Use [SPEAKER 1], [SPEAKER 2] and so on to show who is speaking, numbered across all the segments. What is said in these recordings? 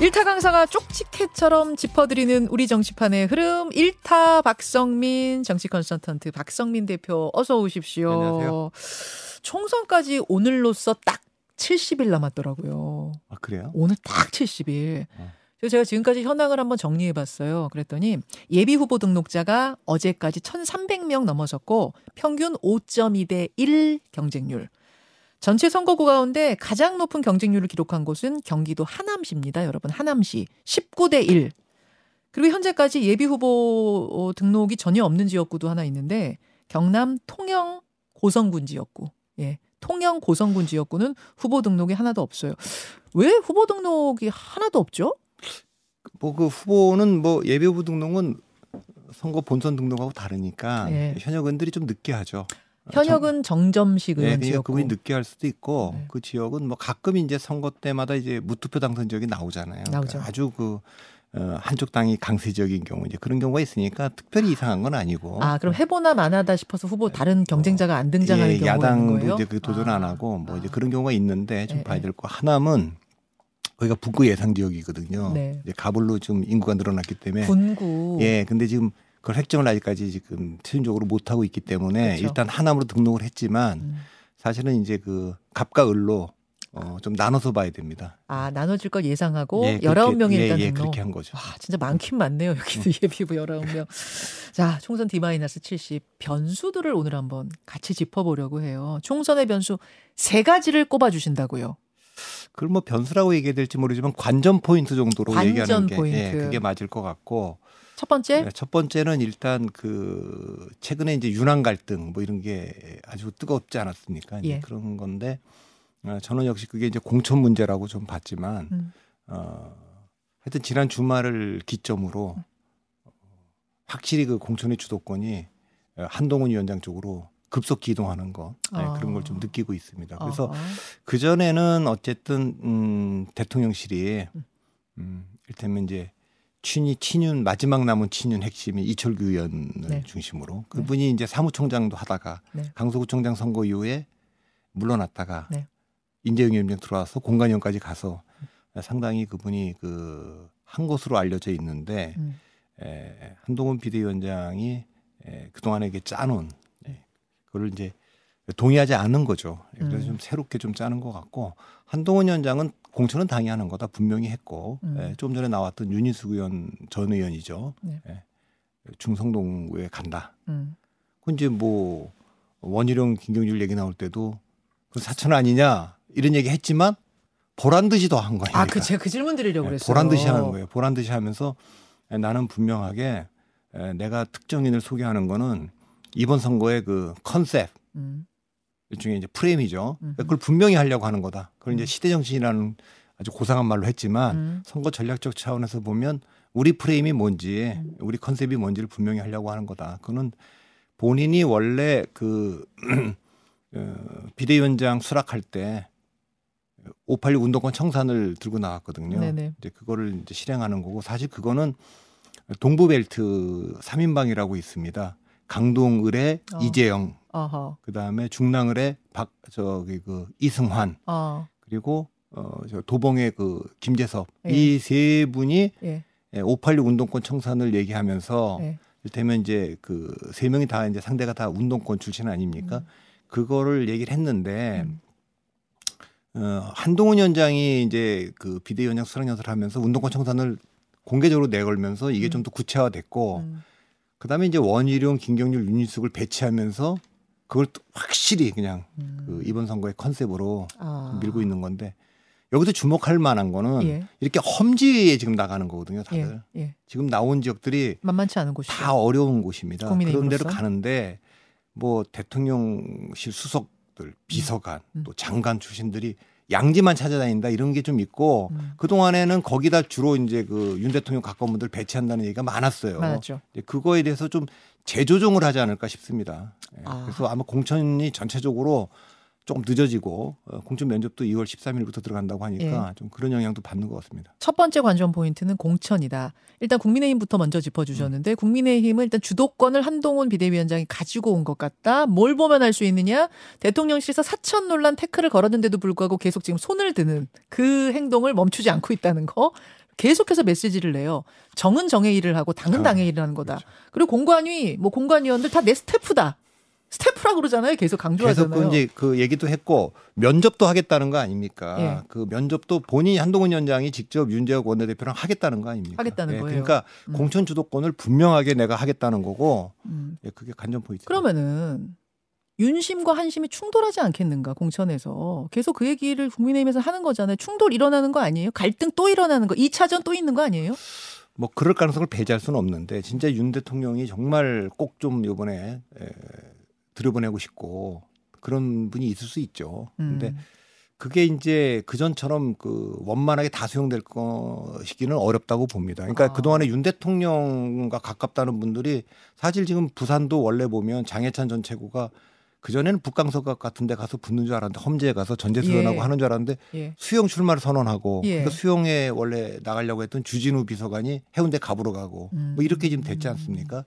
[SPEAKER 1] 일타 강사가 쪽지게처럼 짚어드리는 우리 정치판의 흐름 일타 박성민 정치 컨설턴트 박성민 대표 어서 오십시오.
[SPEAKER 2] 안녕하세요.
[SPEAKER 1] 총선까지 오늘로써 딱 70일 남았더라고요.
[SPEAKER 2] 아 그래요?
[SPEAKER 1] 오늘 딱 70일.
[SPEAKER 2] 어.
[SPEAKER 1] 그래서 제가 지금까지 현황을 한번 정리해 봤어요. 그랬더니 예비 후보 등록자가 어제까지 1,300명 넘어섰고 평균 5.2대 1 경쟁률. 전체 선거구 가운데 가장 높은 경쟁률을 기록한 곳은 경기도 하남시입니다. 여러분 하남시 19대 1. 그리고 현재까지 예비 후보 어, 등록이 전혀 없는 지역구도 하나 있는데 경남 통영 고성군 지역구. 예. 통영 고성군 지역구는 후보 등록이 하나도 없어요. 왜 후보 등록이 하나도 없죠?
[SPEAKER 2] 뭐 그 후보는 뭐 예비 후보 등록은 선거 본선 등록하고 다르니까
[SPEAKER 1] 네.
[SPEAKER 2] 현역은들이 좀 늦게 하죠.
[SPEAKER 1] 현역은 정 점식
[SPEAKER 2] 정,
[SPEAKER 1] 의원
[SPEAKER 2] 네, 그러니까. 그분이 늦게 할 수도 있고
[SPEAKER 1] 네.
[SPEAKER 2] 그 지역은 뭐 가끔 이제 선거 때마다 이제 무투표 당선 지역이 나오잖아요. 그러니까
[SPEAKER 1] 나오죠.
[SPEAKER 2] 아주 그 어, 한쪽 당이 강세적인 경우 이제 그런 경우가 있으니까 특별히 이상한 건 아니고.
[SPEAKER 1] 아 그럼 해보나 마나다 싶어서 후보 다른 경쟁자가 안 등장하는
[SPEAKER 2] 예,
[SPEAKER 1] 경우가
[SPEAKER 2] 야당도
[SPEAKER 1] 거예요?
[SPEAKER 2] 이제 그 도전 안
[SPEAKER 1] 아.
[SPEAKER 2] 하고 뭐 이제
[SPEAKER 1] 아.
[SPEAKER 2] 그런 경우가 있는데 좀
[SPEAKER 1] 예,
[SPEAKER 2] 봐야
[SPEAKER 1] 예.
[SPEAKER 2] 될 거. 하나는 거기가 북구 예상 지역이거든요.
[SPEAKER 1] 네.
[SPEAKER 2] 이제 가불로 좀 인구가 늘어났기 때문에
[SPEAKER 1] 군구.
[SPEAKER 2] 예, 근데 지금 그걸 획정을 아직까지 지금 최종적으로 못 하고 있기 때문에
[SPEAKER 1] 그렇죠.
[SPEAKER 2] 일단 하남으로 등록을 했지만
[SPEAKER 1] 음.
[SPEAKER 2] 사실은 이제 그 갑과 을로 어, 좀 나눠서 봐야 됩니다.
[SPEAKER 1] 아 나눠질 걸 예상하고
[SPEAKER 2] 예,
[SPEAKER 1] 열아홉 명이
[SPEAKER 2] 그렇게-
[SPEAKER 1] 일단
[SPEAKER 2] 예, 예. 그렇게 한 거죠.
[SPEAKER 1] 와 진짜 많긴 많네요. 여기도 예비후 19명. 자 총선 D-70 변수들을 오늘 한번 같이 짚어보려고 해요. 총선의 변수 세 가지를 꼽아주신다고요.
[SPEAKER 2] 그걸 뭐 변수라고 얘기해야 될지 모르지만 관전 포인트 정도로
[SPEAKER 1] 관전
[SPEAKER 2] 얘기하는 게
[SPEAKER 1] 포인트.
[SPEAKER 2] 예, 그게 맞을 것 같고
[SPEAKER 1] 첫 번째
[SPEAKER 2] 네, 첫 번째는 일단 그 최근에 이제 윤한 갈등 뭐 이런 게 아주 뜨겁지 않았습니까?
[SPEAKER 1] 예.
[SPEAKER 2] 그런 건데 어, 저는 역시 그게 이제 공천 문제라고 좀 봤지만
[SPEAKER 1] 음.
[SPEAKER 2] 어, 하여튼 지난 주말을 기점으로 어, 확실히 그 공천의 주도권이 어, 한동훈 위원장 쪽으로 급속히 이동하는 거 네,
[SPEAKER 1] 아.
[SPEAKER 2] 그런 걸 좀 느끼고 있습니다. 그래서. 그 전에는 어쨌든 음, 대통령실이
[SPEAKER 1] 음.
[SPEAKER 2] 음, 일테면 이제 친이 친윤 마지막 남은 친윤 핵심이 이철규 의원을
[SPEAKER 1] 네.
[SPEAKER 2] 중심으로 그분이 이제 사무총장도 하다가
[SPEAKER 1] 네.
[SPEAKER 2] 강서구청장 선거 이후에 물러났다가
[SPEAKER 1] 네.
[SPEAKER 2] 인재영 위원장 들어와서 공관위원까지 가서 상당히 그분이 그 한 것으로 알려져 있는데
[SPEAKER 1] 음.
[SPEAKER 2] 에, 한동훈 비대위원장이 에, 그동안에 이게 짜놓은 예, 그걸 이제 동의하지 않은 거죠. 예, 그래서
[SPEAKER 1] 음.
[SPEAKER 2] 좀 새롭게 좀 짜는 것 같고 한동훈 위원장은 공천은 당연하는 거다 분명히 했고
[SPEAKER 1] 음.
[SPEAKER 2] 예, 좀 전에 나왔던 윤희숙 의원 전 의원이죠.
[SPEAKER 1] 네.
[SPEAKER 2] 예, 중성동구에 간다.
[SPEAKER 1] 음.
[SPEAKER 2] 그 이제 뭐 원희룡 김경률 얘기 나올 때도 그 사천 아니냐 이런 얘기 했지만 보란 듯이 더 한 거예요.
[SPEAKER 1] 아, 그 제가 그 질문 드리려고
[SPEAKER 2] 예,
[SPEAKER 1] 그랬어요.
[SPEAKER 2] 보란 듯이 하는 거예요. 보란 듯이 하면서 에, 나는 분명하게 에, 내가 특정인을 소개하는 거는 이번 선거의 그 컨셉
[SPEAKER 1] 음.
[SPEAKER 2] 일종의 이제 프레임이죠.
[SPEAKER 1] 음흠.
[SPEAKER 2] 그걸 분명히 하려고 하는 거다. 그걸 이제
[SPEAKER 1] 음.
[SPEAKER 2] 시대 정신이라는 아주 고상한 말로 했지만
[SPEAKER 1] 음.
[SPEAKER 2] 선거 전략적 차원에서 보면 우리 프레임이 뭔지,
[SPEAKER 1] 음.
[SPEAKER 2] 우리 컨셉이 뭔지를 분명히 하려고 하는 거다. 그는 본인이 원래 그 어, 비대위원장 수락할 때 586 운동권 청산을 들고 나왔거든요.
[SPEAKER 1] 네네.
[SPEAKER 2] 이제 그거를 이제 실행하는 거고 사실 그거는 동부벨트 3인방이라고 있습니다. 강동을의
[SPEAKER 1] 어.
[SPEAKER 2] 이재영. 그 다음에 중랑을의 박 저기 그 이승환
[SPEAKER 1] 어.
[SPEAKER 2] 그리고 어저 도봉의 그 김재섭
[SPEAKER 1] 예.
[SPEAKER 2] 이세 분이
[SPEAKER 1] 예.
[SPEAKER 2] 586 운동권 청산을 얘기하면서
[SPEAKER 1] 예.
[SPEAKER 2] 이를테면 이제 그 세 명이 다 이제 상대가 다 운동권 출신 아닙니까? 그거를 얘기를 했는데
[SPEAKER 1] 음.
[SPEAKER 2] 어, 한동훈 위원장이 이제 그 비대위원장 수락연설을 하면서 운동권 청산을 공개적으로 내걸면서 이게
[SPEAKER 1] 음.
[SPEAKER 2] 좀더 구체화됐고
[SPEAKER 1] 음.
[SPEAKER 2] 그다음에 이제 원희룡, 김경률, 윤희숙을 배치하면서 그걸 또 확실히 그냥
[SPEAKER 1] 음.
[SPEAKER 2] 그 이번 선거의 컨셉으로
[SPEAKER 1] 아.
[SPEAKER 2] 밀고 있는 건데 여기서 주목할 만한 거는
[SPEAKER 1] 예.
[SPEAKER 2] 이렇게 험지에 지금 나가는 거거든요, 다들.
[SPEAKER 1] 예. 예.
[SPEAKER 2] 지금 나온 지역들이
[SPEAKER 1] 만만치 않은 곳이죠.
[SPEAKER 2] 다 어려운 곳입니다. 그런 데로? 가는데 뭐 대통령실 수석들, 비서관,
[SPEAKER 1] 음.
[SPEAKER 2] 또 장관 출신들이 양지만 찾아다닌다 이런 게 좀 있고
[SPEAKER 1] 음.
[SPEAKER 2] 그 동안에는 거기다 주로 이제 그 윤 대통령 가까운 분들 배치한다는 얘기가 많았어요.
[SPEAKER 1] 많았죠.
[SPEAKER 2] 그거에 대해서 좀 재조정을 하지 않을까 싶습니다. 예,
[SPEAKER 1] 아.
[SPEAKER 2] 그래서 아마 공천이 전체적으로 조금 늦어지고 어, 공천 면접도 2월 13일부터 들어간다고 하니까 좀 그런 영향도 받는 것 같습니다.
[SPEAKER 1] 첫 번째 관전 포인트는 공천이다. 일단 국민의힘부터 먼저 짚어주셨는데 국민의힘은 일단 주도권을 한동훈 비대위원장이 가지고 온 것 같다. 뭘 보면 알 수 있느냐? 대통령실에서 사천 논란 태클을 걸었는데도 불구하고 계속 지금 손을 드는 그 행동을 멈추지 않고 있다는 거. 계속해서 메시지를 내요. 정은 정의 일을 하고 당은 당의 일을 하는 거다.
[SPEAKER 2] 그렇죠.
[SPEAKER 1] 그리고 공관위 뭐 공관위원들 다 내 스태프다. 스태프라 그러잖아요. 계속
[SPEAKER 2] 계속
[SPEAKER 1] 강조하잖아요.
[SPEAKER 2] 그 이제 그 얘기도 했고 면접도 하겠다는 거 아닙니까?
[SPEAKER 1] 예.
[SPEAKER 2] 그 면접도 본인이 한동훈 위원장이 직접 윤재혁 원내대표랑 하겠다는 거 아닙니까?
[SPEAKER 1] 하겠다는
[SPEAKER 2] 예,
[SPEAKER 1] 거예요.
[SPEAKER 2] 그러니까
[SPEAKER 1] 음.
[SPEAKER 2] 공천 주도권을 분명하게 내가 하겠다는 거고
[SPEAKER 1] 음.
[SPEAKER 2] 예, 그게 관전 포인트.
[SPEAKER 1] 그러면은 윤심과 한심이 충돌하지 않겠는가 공천에서 계속 그 얘기를 국민의힘에서 하는 거잖아요. 충돌 일어나는 거 아니에요? 갈등 또 일어나는 거, 2차전 또 있는 거 아니에요?
[SPEAKER 2] 뭐 그럴 가능성을 배제할 수는 없는데 진짜 윤 대통령이 정말 꼭좀 이번에 에, 들여보내고 싶고 그런 분이 있을 수 있죠. 근데
[SPEAKER 1] 음.
[SPEAKER 2] 그게 이제 그전처럼 그 원만하게 다 수용될 것이기는 어렵다고 봅니다. 그러니까
[SPEAKER 1] 아.
[SPEAKER 2] 그동안에 윤 대통령과 가깝다는 분들이 사실 지금 부산도 원래 보면 장해찬 전 최고가 그전에는 북강서각 같은 데 가서 붙는 줄 알았는데 험지에 가서 전제 수련하고
[SPEAKER 1] 예.
[SPEAKER 2] 하는 줄 알았는데
[SPEAKER 1] 예.
[SPEAKER 2] 수용 출마를 선언하고
[SPEAKER 1] 예.
[SPEAKER 2] 그러니까 수용에 원래 나가려고 했던 주진우 비서관이 해운대 갑으로 가고
[SPEAKER 1] 음.
[SPEAKER 2] 뭐 이렇게 지금 됐지 않습니까?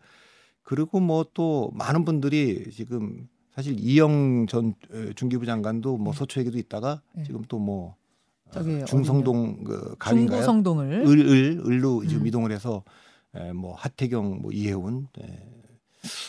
[SPEAKER 2] 그리고 뭐 또 많은 분들이 지금 사실 이영 전 에, 중기부 장관도 뭐
[SPEAKER 1] 네.
[SPEAKER 2] 소초에게도 있다가
[SPEAKER 1] 네.
[SPEAKER 2] 지금 또뭐
[SPEAKER 1] 저기
[SPEAKER 2] 중성동 그 갑인가요?
[SPEAKER 1] 중구성동을
[SPEAKER 2] 을 을 을로 지금
[SPEAKER 1] 음.
[SPEAKER 2] 이동을 해서 에, 뭐 하태경 뭐 이해운 에,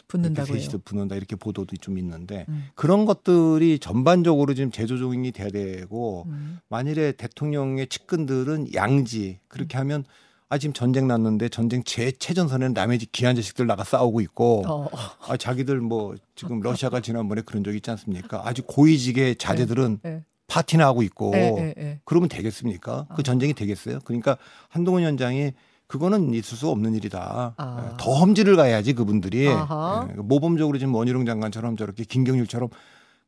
[SPEAKER 1] 붙는다고
[SPEAKER 2] 이렇게
[SPEAKER 1] 해요.
[SPEAKER 2] 셋이서 붙는다 이렇게 보도도 좀 있는데
[SPEAKER 1] 음.
[SPEAKER 2] 그런 것들이 전반적으로 지금 재조정이 돼야 되고
[SPEAKER 1] 음.
[SPEAKER 2] 만일에 대통령의 측근들은 양지 그렇게 하면 아 지금 전쟁 났는데 전쟁 제 최전선에는 남의 집 귀한 자식들 나가 싸우고 있고
[SPEAKER 1] 어,
[SPEAKER 2] 아 자기들 뭐 지금 러시아가 지난번에 그런 적 있지 않습니까? 아주 고위직의 자제들은
[SPEAKER 1] 예.
[SPEAKER 2] 파티나 하고 있고
[SPEAKER 1] 예, 예, 예.
[SPEAKER 2] 그러면 되겠습니까?
[SPEAKER 1] 아.
[SPEAKER 2] 그 전쟁이 되겠어요? 그러니까 한동훈 위원장이 그거는 있을 수 없는 일이다.
[SPEAKER 1] 아.
[SPEAKER 2] 예, 더 험지를 가야지 그분들이. 예, 모범적으로 지금 원희룡 장관처럼 저렇게 김경률처럼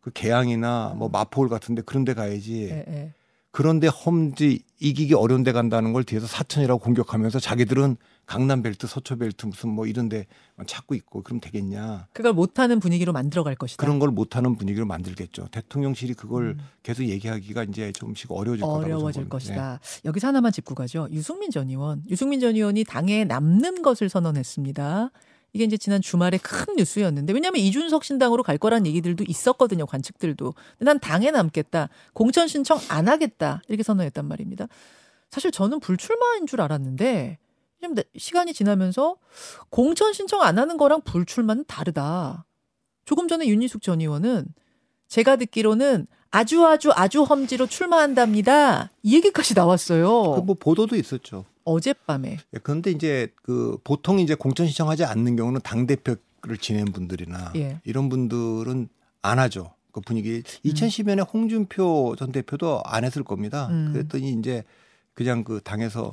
[SPEAKER 2] 그 개항이나 뭐 마포울 같은데 그런 데 가야지.
[SPEAKER 1] 예, 예.
[SPEAKER 2] 그런데 험지 이기기 어려운 데 간다는 걸 뒤에서 사천이라고 공격하면서 자기들은 강남 벨트, 서초 벨트 무슨 뭐 이런 데 찾고 있고 그럼 되겠냐.
[SPEAKER 1] 그걸 못하는 분위기로 만들어갈 것이다.
[SPEAKER 2] 그런 걸 못하는 분위기를 만들겠죠. 대통령실이 그걸
[SPEAKER 1] 음.
[SPEAKER 2] 계속 얘기하기가 이제 좀씩 어려워질 거라고
[SPEAKER 1] 어려워질 것이다. 여기서 하나만 짚고 가죠. 유승민 전 의원. 유승민 전 의원이 당에 남는 것을 선언했습니다. 이게 이제 지난 주말에 큰 뉴스였는데 왜냐하면 이준석 신당으로 갈 거란 얘기들도 있었거든요. 관측들도. 근데 난 당에 남겠다. 공천 신청 안 하겠다. 이렇게 선언했단 말입니다. 사실 저는 불출마인 줄 알았는데 좀 시간이 지나면서 공천 신청 안 하는 거랑 불출마는 다르다. 조금 전에 윤희숙 전 의원은 제가 듣기로는 아주 아주 아주 험지로 출마한답니다. 이 얘기까지 나왔어요.
[SPEAKER 2] 그 뭐 보도도 있었죠.
[SPEAKER 1] 어젯밤에.
[SPEAKER 2] 예, 그런데 이제 그 보통 이제 공천 신청하지 않는 경우는 당 대표를 지낸 분들이나
[SPEAKER 1] 예.
[SPEAKER 2] 이런 분들은 안 하죠. 그 분위기 2010년에 홍준표 전 대표도 안 했을 겁니다.
[SPEAKER 1] 음.
[SPEAKER 2] 그랬더니 이제 그냥 그 당에서 에,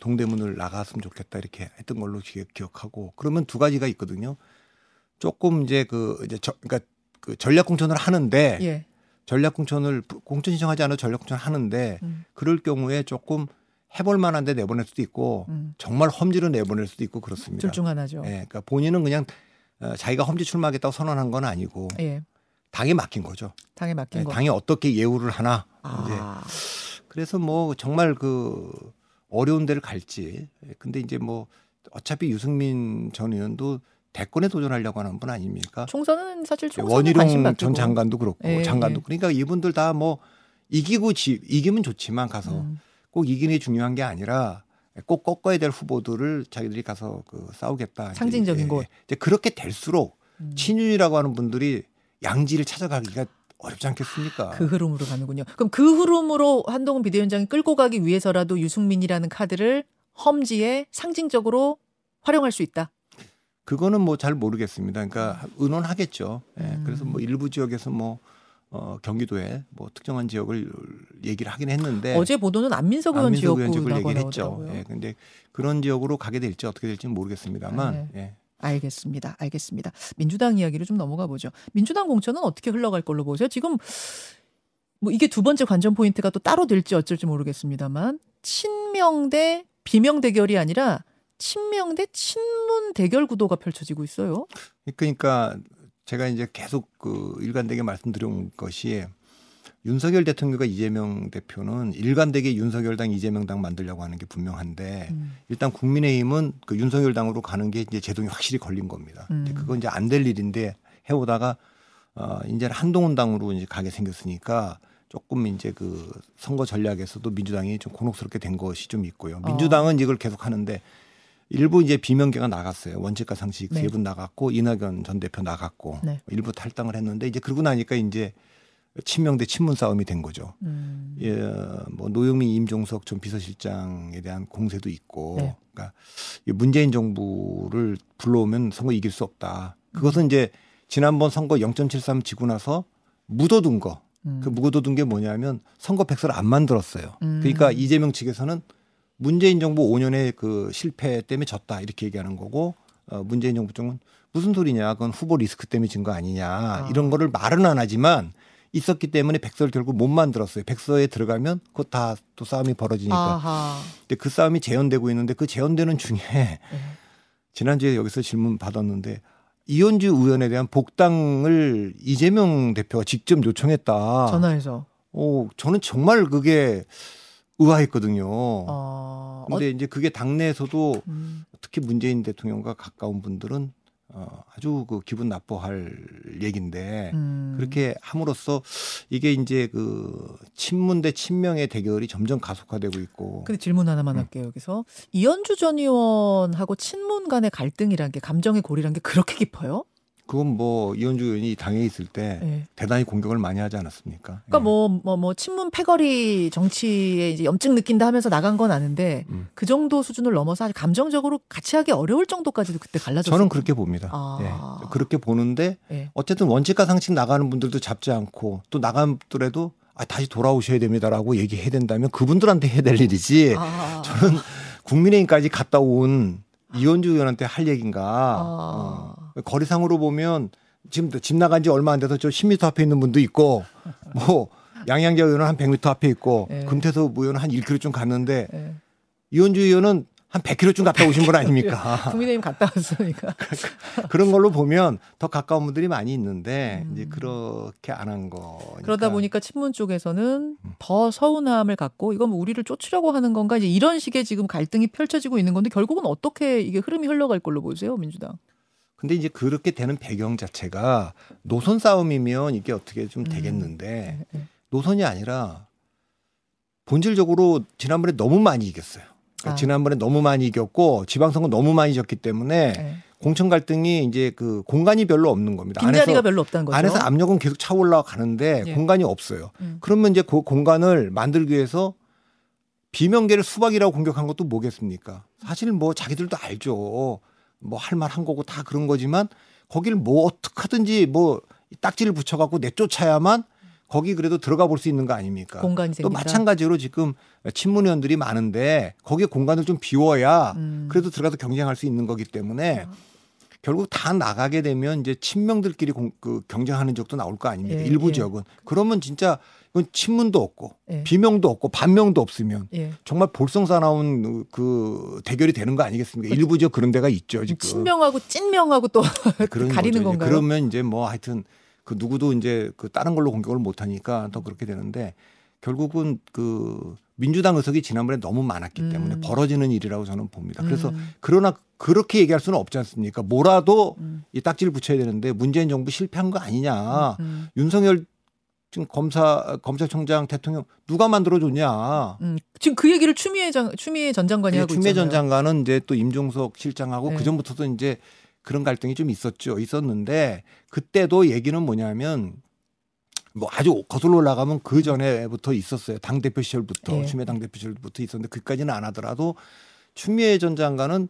[SPEAKER 2] 동대문을 나갔으면 좋겠다 이렇게 했던 걸로 기- 기억 하고 그러면 두 가지가 있거든요. 조금 이제 그 이제 저, 그러니까 그 전략 공천을 하는데
[SPEAKER 1] 예.
[SPEAKER 2] 전략 공천을 공천 신청하지 않아도 전략 공천을 하는데
[SPEAKER 1] 음,
[SPEAKER 2] 그럴 경우에 조금 해볼 만한데 내보낼 수도 있고
[SPEAKER 1] 음.
[SPEAKER 2] 정말 험지로 내보낼 수도 있고 그렇습니다.
[SPEAKER 1] 둘 중 하나죠.
[SPEAKER 2] 예, 그러니까 본인은 그냥 어, 자기가 험지 출마하겠다고 선언한 건 아니고
[SPEAKER 1] 예.
[SPEAKER 2] 당에 맡긴 거죠.
[SPEAKER 1] 당에 맡긴
[SPEAKER 2] 예,
[SPEAKER 1] 거.
[SPEAKER 2] 당이 어떻게 예우를 하나 이제
[SPEAKER 1] 아.
[SPEAKER 2] 그래서 뭐 정말 그 어려운 데를 갈지. 예, 근데 이제 뭐 어차피 유승민 전 의원도 대권에 도전하려고 하는 분 아닙니까?
[SPEAKER 1] 총선은 사실 총선
[SPEAKER 2] 원희룡 전 장관도 그렇고
[SPEAKER 1] 예,
[SPEAKER 2] 장관도
[SPEAKER 1] 예.
[SPEAKER 2] 그러니까 이분들 다 뭐 이기고 지 이기면 좋지만 가서
[SPEAKER 1] 음.
[SPEAKER 2] 꼭 이기는 게 중요한 게 아니라 꼭 꺾어야 될 후보들을 자기들이 가서 그 싸우겠다.
[SPEAKER 1] 상징적인
[SPEAKER 2] 예,
[SPEAKER 1] 곳.
[SPEAKER 2] 이제 그렇게 될수록
[SPEAKER 1] 음.
[SPEAKER 2] 친윤이라고 하는 분들이 양지를 찾아가기가 어렵지 않겠습니까?
[SPEAKER 1] 그 흐름으로 가는군요. 그럼 그 흐름으로 한동훈 비대위원장이 끌고 가기 위해서라도 유승민이라는 카드를 험지에 상징적으로 활용할 수 있다.
[SPEAKER 2] 그거는 뭐 잘 모르겠습니다. 그러니까 의논하겠죠. 예,
[SPEAKER 1] 음.
[SPEAKER 2] 그래서 뭐 일부 지역에서 뭐 어, 경기도에 뭐 특정한 지역을 얘기를 하긴 했는데
[SPEAKER 1] 어제 보도는 안민석 의원
[SPEAKER 2] 안민석 지역을
[SPEAKER 1] 나고
[SPEAKER 2] 얘기를 했죠.
[SPEAKER 1] 나오더라고요.
[SPEAKER 2] 예, 근데 그런 지역으로 가게 될지 어떻게 될지는 모르겠습니다만
[SPEAKER 1] 네.
[SPEAKER 2] 예.
[SPEAKER 1] 알겠습니다. 알겠습니다. 민주당 이야기로 좀 넘어가 보죠. 민주당 공천은 어떻게 흘러갈 걸로 보세요? 지금 뭐 이게 두 번째 관전 포인트가 또 따로 될지 어쩔지 모르겠습니다만 친명 대 비명 대결이 아니라 친명 대 친문 대결 구도가 펼쳐지고 있어요.
[SPEAKER 2] 그러니까 제가 이제 계속 그 일관되게 말씀드려온 것이 윤석열 대통령과 이재명 대표는 일관되게 윤석열 당 이재명 당 만들려고 하는 게 분명한데
[SPEAKER 1] 음.
[SPEAKER 2] 일단 국민의힘은 그 윤석열 당으로 가는 게 이제 제동이 확실히 걸린 겁니다.
[SPEAKER 1] 음.
[SPEAKER 2] 이제 그건 이제 안 될 일인데 해오다가 어 이제는 한동훈 당으로 이제 가게 생겼으니까 조금 이제 그 선거 전략에서도 민주당이 좀 곤혹스럽게 된 것이 좀 있고요. 민주당은 이걸 계속 하는데 일부 이제 비명계가 나갔어요. 원칙과 상식
[SPEAKER 1] 네.
[SPEAKER 2] 세분 나갔고 이낙연 전 대표 나갔고
[SPEAKER 1] 네.
[SPEAKER 2] 일부 탈당을 했는데 이제 그러고 나니까 이제 친명 대 친문 싸움이 된 거죠.
[SPEAKER 1] 음.
[SPEAKER 2] 예, 뭐 노영민, 임종석 전 비서실장에 대한 공세도 있고,
[SPEAKER 1] 네.
[SPEAKER 2] 그러니까 이 문재인 정부를 불러오면 선거 이길 수 없다. 그것은 이제 지난번 선거 0.73 지고 나서 묻어둔 거.
[SPEAKER 1] 음.
[SPEAKER 2] 그 묻어둔 게 뭐냐면 선거 백서를 안 만들었어요.
[SPEAKER 1] 음.
[SPEAKER 2] 그러니까 이재명 측에서는 문재인 정부 5년의 그 실패 때문에 졌다 이렇게 얘기하는 거고, 어, 문재인 정부 쪽은 무슨 소리냐, 그건 후보 리스크 때문에 진 거 아니냐
[SPEAKER 1] 아.
[SPEAKER 2] 이런 거를 말은 안 하지만 있었기 때문에 백서를 결국 못 만들었어요. 백서에 들어가면 그거 다 또 싸움이 벌어지니까.
[SPEAKER 1] 아하.
[SPEAKER 2] 근데 그 싸움이 재현되고 있는데 그 재현되는 중에
[SPEAKER 1] 네.
[SPEAKER 2] 지난주에 여기서 질문 받았는데 이언주 의원에 대한 복당을 이재명 대표가 직접 요청했다.
[SPEAKER 1] 전화해서.
[SPEAKER 2] 어, 저는 정말 그게 의아했거든요.
[SPEAKER 1] 어.
[SPEAKER 2] 근데 이제 그게 당내에서도
[SPEAKER 1] 어, 음.
[SPEAKER 2] 특히 문재인 대통령과 가까운 분들은 어, 아주 그 기분 나빠할 얘기인데
[SPEAKER 1] 음.
[SPEAKER 2] 그렇게 함으로써 이게 이제 그 친문 대 친명의 대결이 점점 가속화되고 있고
[SPEAKER 1] 근데 질문 하나만
[SPEAKER 2] 음.
[SPEAKER 1] 할게요. 여기서 이현주 전 의원하고 친문 간의 갈등이란 게 감정의 골이란 게 그렇게 깊어요?
[SPEAKER 2] 그건 뭐 이현주 의원이 당에 있을 때
[SPEAKER 1] 예.
[SPEAKER 2] 대단히 공격을 많이 하지 않았습니까?
[SPEAKER 1] 그러니까
[SPEAKER 2] 예.
[SPEAKER 1] 뭐뭐뭐 친문 패거리 정치에 이제 염증 느낀다 하면서 나간 건 아는데
[SPEAKER 2] 음.
[SPEAKER 1] 그 정도 수준을 넘어서 아주 감정적으로 같이 하기 어려울 정도까지도 그때 갈라졌어요.
[SPEAKER 2] 저는 그렇게 봅니다.
[SPEAKER 1] 아.
[SPEAKER 2] 예. 그렇게 보는데
[SPEAKER 1] 예.
[SPEAKER 2] 어쨌든 원칙과 상식 나가는 분들도 잡지 않고 또 나가더라도 아, 다시 돌아오셔야 됩니다라고 얘기해야 된다면 그분들한테 해야 될 일이지
[SPEAKER 1] 아.
[SPEAKER 2] 저는 국민의힘까지 갔다 온 이현주 의원한테 할 얘기인가.
[SPEAKER 1] 아.
[SPEAKER 2] 어. 거리상으로 보면 지금 집 나간 지 얼마 안 돼서 저 10m 앞에 있는 분도 있고 뭐 양양자 의원은 한 100m 앞에 있고
[SPEAKER 1] 예.
[SPEAKER 2] 금태섭 의원은 한 1km 좀 갔는데
[SPEAKER 1] 예.
[SPEAKER 2] 이현주 의원은 한 100km 좀 갔다 오신 분 아닙니까?
[SPEAKER 1] 국민의힘 갔다 왔으니까.
[SPEAKER 2] 그런 걸로 보면 더 가까운 분들이 많이 있는데
[SPEAKER 1] 음.
[SPEAKER 2] 이제 그렇게 안 한 거.
[SPEAKER 1] 그러다 보니까 친문 쪽에서는
[SPEAKER 2] 음.
[SPEAKER 1] 더 서운함을 갖고 이건 뭐 우리를 쫓으려고 하는 건가 이제 이런 식의 지금 갈등이 펼쳐지고 있는 건데 결국은 어떻게 이게 흐름이 흘러갈 걸로 보세요 민주당?
[SPEAKER 2] 근데 이제 그렇게 되는 배경 자체가 노선 싸움이면 이게 어떻게 좀
[SPEAKER 1] 음.
[SPEAKER 2] 되겠는데
[SPEAKER 1] 예, 예.
[SPEAKER 2] 노선이 아니라 본질적으로 지난번에 너무 많이 이겼어요. 그러니까
[SPEAKER 1] 아.
[SPEAKER 2] 지난번에 너무 많이 이겼고 지방선거 너무 많이 졌기 때문에
[SPEAKER 1] 예.
[SPEAKER 2] 공천 갈등이 이제 그 공간이 별로 없는 겁니다. 안에서
[SPEAKER 1] 별로 없다는 거죠.
[SPEAKER 2] 안에서 압력은 계속 차 올라 가는데
[SPEAKER 1] 예.
[SPEAKER 2] 공간이 없어요.
[SPEAKER 1] 음.
[SPEAKER 2] 그러면 이제 그 공간을 만들기 위해서 비명계를 수박이라고 공격한 것도 뭐겠습니까? 사실 뭐 자기들도 알죠. 뭐 할 말 한 거고 다 그런 거지만 거기를 뭐 어떻게 하든지 뭐 딱지를 붙여갖고 내쫓아야만 거기 그래도 들어가 볼 수 있는 거 아닙니까?
[SPEAKER 1] 공간이
[SPEAKER 2] 또
[SPEAKER 1] 생긴다.
[SPEAKER 2] 마찬가지로 지금 친문의원들이 많은데 거기에 공간을 좀 비워야
[SPEAKER 1] 음.
[SPEAKER 2] 그래도 들어가서 경쟁할 수 있는 거기 때문에
[SPEAKER 1] 아.
[SPEAKER 2] 결국 다 나가게 되면 이제 친명들끼리 공- 그 경쟁하는 적도 나올 거 아닙니까?
[SPEAKER 1] 예,
[SPEAKER 2] 일부
[SPEAKER 1] 예.
[SPEAKER 2] 지역은 그러면 진짜 이건 친문도 없고
[SPEAKER 1] 예.
[SPEAKER 2] 비명도 없고 반명도 없으면
[SPEAKER 1] 예.
[SPEAKER 2] 정말 볼썽사나운 그 대결이 되는 거 아니겠습니까? 일부 지역 그런 데가 있죠 지금.
[SPEAKER 1] 친명하고 찐명하고 또 가리는
[SPEAKER 2] 거죠.
[SPEAKER 1] 건가요?
[SPEAKER 2] 그러면 이제 뭐 하여튼 그 누구도 이제 그 다른 걸로 공격을 못 하니까 더 그렇게 되는데 결국은 그 민주당 의석이 지난번에 너무 많았기 때문에
[SPEAKER 1] 음.
[SPEAKER 2] 벌어지는 일이라고 저는 봅니다. 그래서
[SPEAKER 1] 음.
[SPEAKER 2] 그러나 그렇게 얘기할 수는 없지 않습니까? 뭐라도
[SPEAKER 1] 음.
[SPEAKER 2] 이 딱지를 붙여야 되는데 문재인 정부 실패한 거 아니냐.
[SPEAKER 1] 음.
[SPEAKER 2] 윤석열 지금 검사 검찰총장 대통령 누가 만들어줬냐.
[SPEAKER 1] 음. 지금 그 얘기를 추미애 장 추미애 전 장관이 하고
[SPEAKER 2] 추미애
[SPEAKER 1] 있잖아요.
[SPEAKER 2] 전 장관은 이제 또 임종석 실장하고
[SPEAKER 1] 네.
[SPEAKER 2] 그 전부터도 이제 그런 갈등이 좀 있었죠. 있었는데 그때도 얘기는 뭐냐면 뭐 아주 거슬러 올라가면 그 전에부터 있었어요. 당 대표 시절부터
[SPEAKER 1] 예.
[SPEAKER 2] 추미애 당 대표 시절부터 있었는데 그까지는 안 하더라도 추미애 전 장관은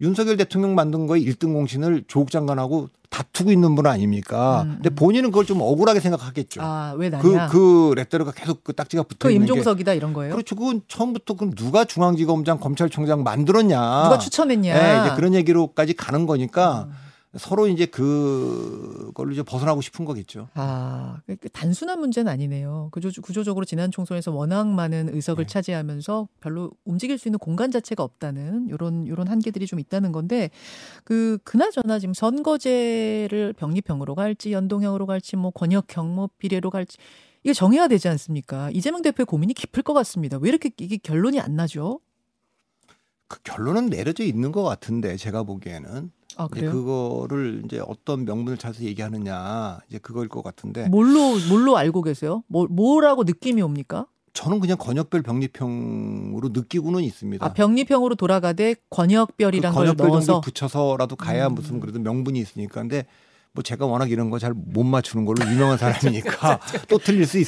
[SPEAKER 2] 윤석열 대통령 만든 거에 1등 공신을 조국 장관하고 다투고 있는 분 아닙니까?
[SPEAKER 1] 음,
[SPEAKER 2] 근데
[SPEAKER 1] 음.
[SPEAKER 2] 본인은 그걸 좀 억울하게 생각하겠죠.
[SPEAKER 1] 아, 왜
[SPEAKER 2] 그,
[SPEAKER 1] 나냐? 그,
[SPEAKER 2] 그 레터가 계속 그 딱지가 붙어 있는 게
[SPEAKER 1] 임종석이다 이런 거예요?
[SPEAKER 2] 그렇죠. 그건 처음부터 그럼 누가 중앙지검장 검찰총장 만들었냐?
[SPEAKER 1] 누가 추천했냐?
[SPEAKER 2] 예, 이제 그런 얘기로까지 가는 거니까
[SPEAKER 1] 음.
[SPEAKER 2] 서로 이제 그걸로 이제 벗어나고 싶은 거겠죠.
[SPEAKER 1] 아, 그- 그 단순한 문제는 아니네요. 구조, 구조적으로 지난 총선에서 워낙 많은 의석을
[SPEAKER 2] 네.
[SPEAKER 1] 차지하면서 별로 움직일 수 있는 공간 자체가 없다는 요런 요런 한계들이 좀 있다는 건데 그 그나저나 지금 선거제를 병립형으로 갈지 연동형으로 갈지 뭐 권역형 뭐 비례로 갈지 이게 정해야 되지 않습니까? 이재명 대표의 고민이 깊을 것 같습니다. 왜 이렇게 이게 결론이 안 나죠?
[SPEAKER 2] 그 결론은 내려져 있는 것 같은데 제가 보기에는
[SPEAKER 1] 아, 그래요?
[SPEAKER 2] 그거를 이제 어떤 명분을 찾아서 얘기하느냐 이제 그거일 것 같은데
[SPEAKER 1] 뭘로 뭘로 알고 계세요? 뭐 뭐라고 느낌이 옵니까?
[SPEAKER 2] 저는 그냥 권역별 병리평으로 느끼고는 있습니다.
[SPEAKER 1] 아, 병리평으로 돌아가되 권역별이란 그걸
[SPEAKER 2] 권역별
[SPEAKER 1] 넣어서
[SPEAKER 2] 정도 붙여서라도 가야
[SPEAKER 1] 음.
[SPEAKER 2] 무슨 그래도 명분이 있으니까 근데 뭐 제가 워낙 이런 거 잘 못 맞추는 걸로 유명한 사람이니까 또 틀릴 수 있.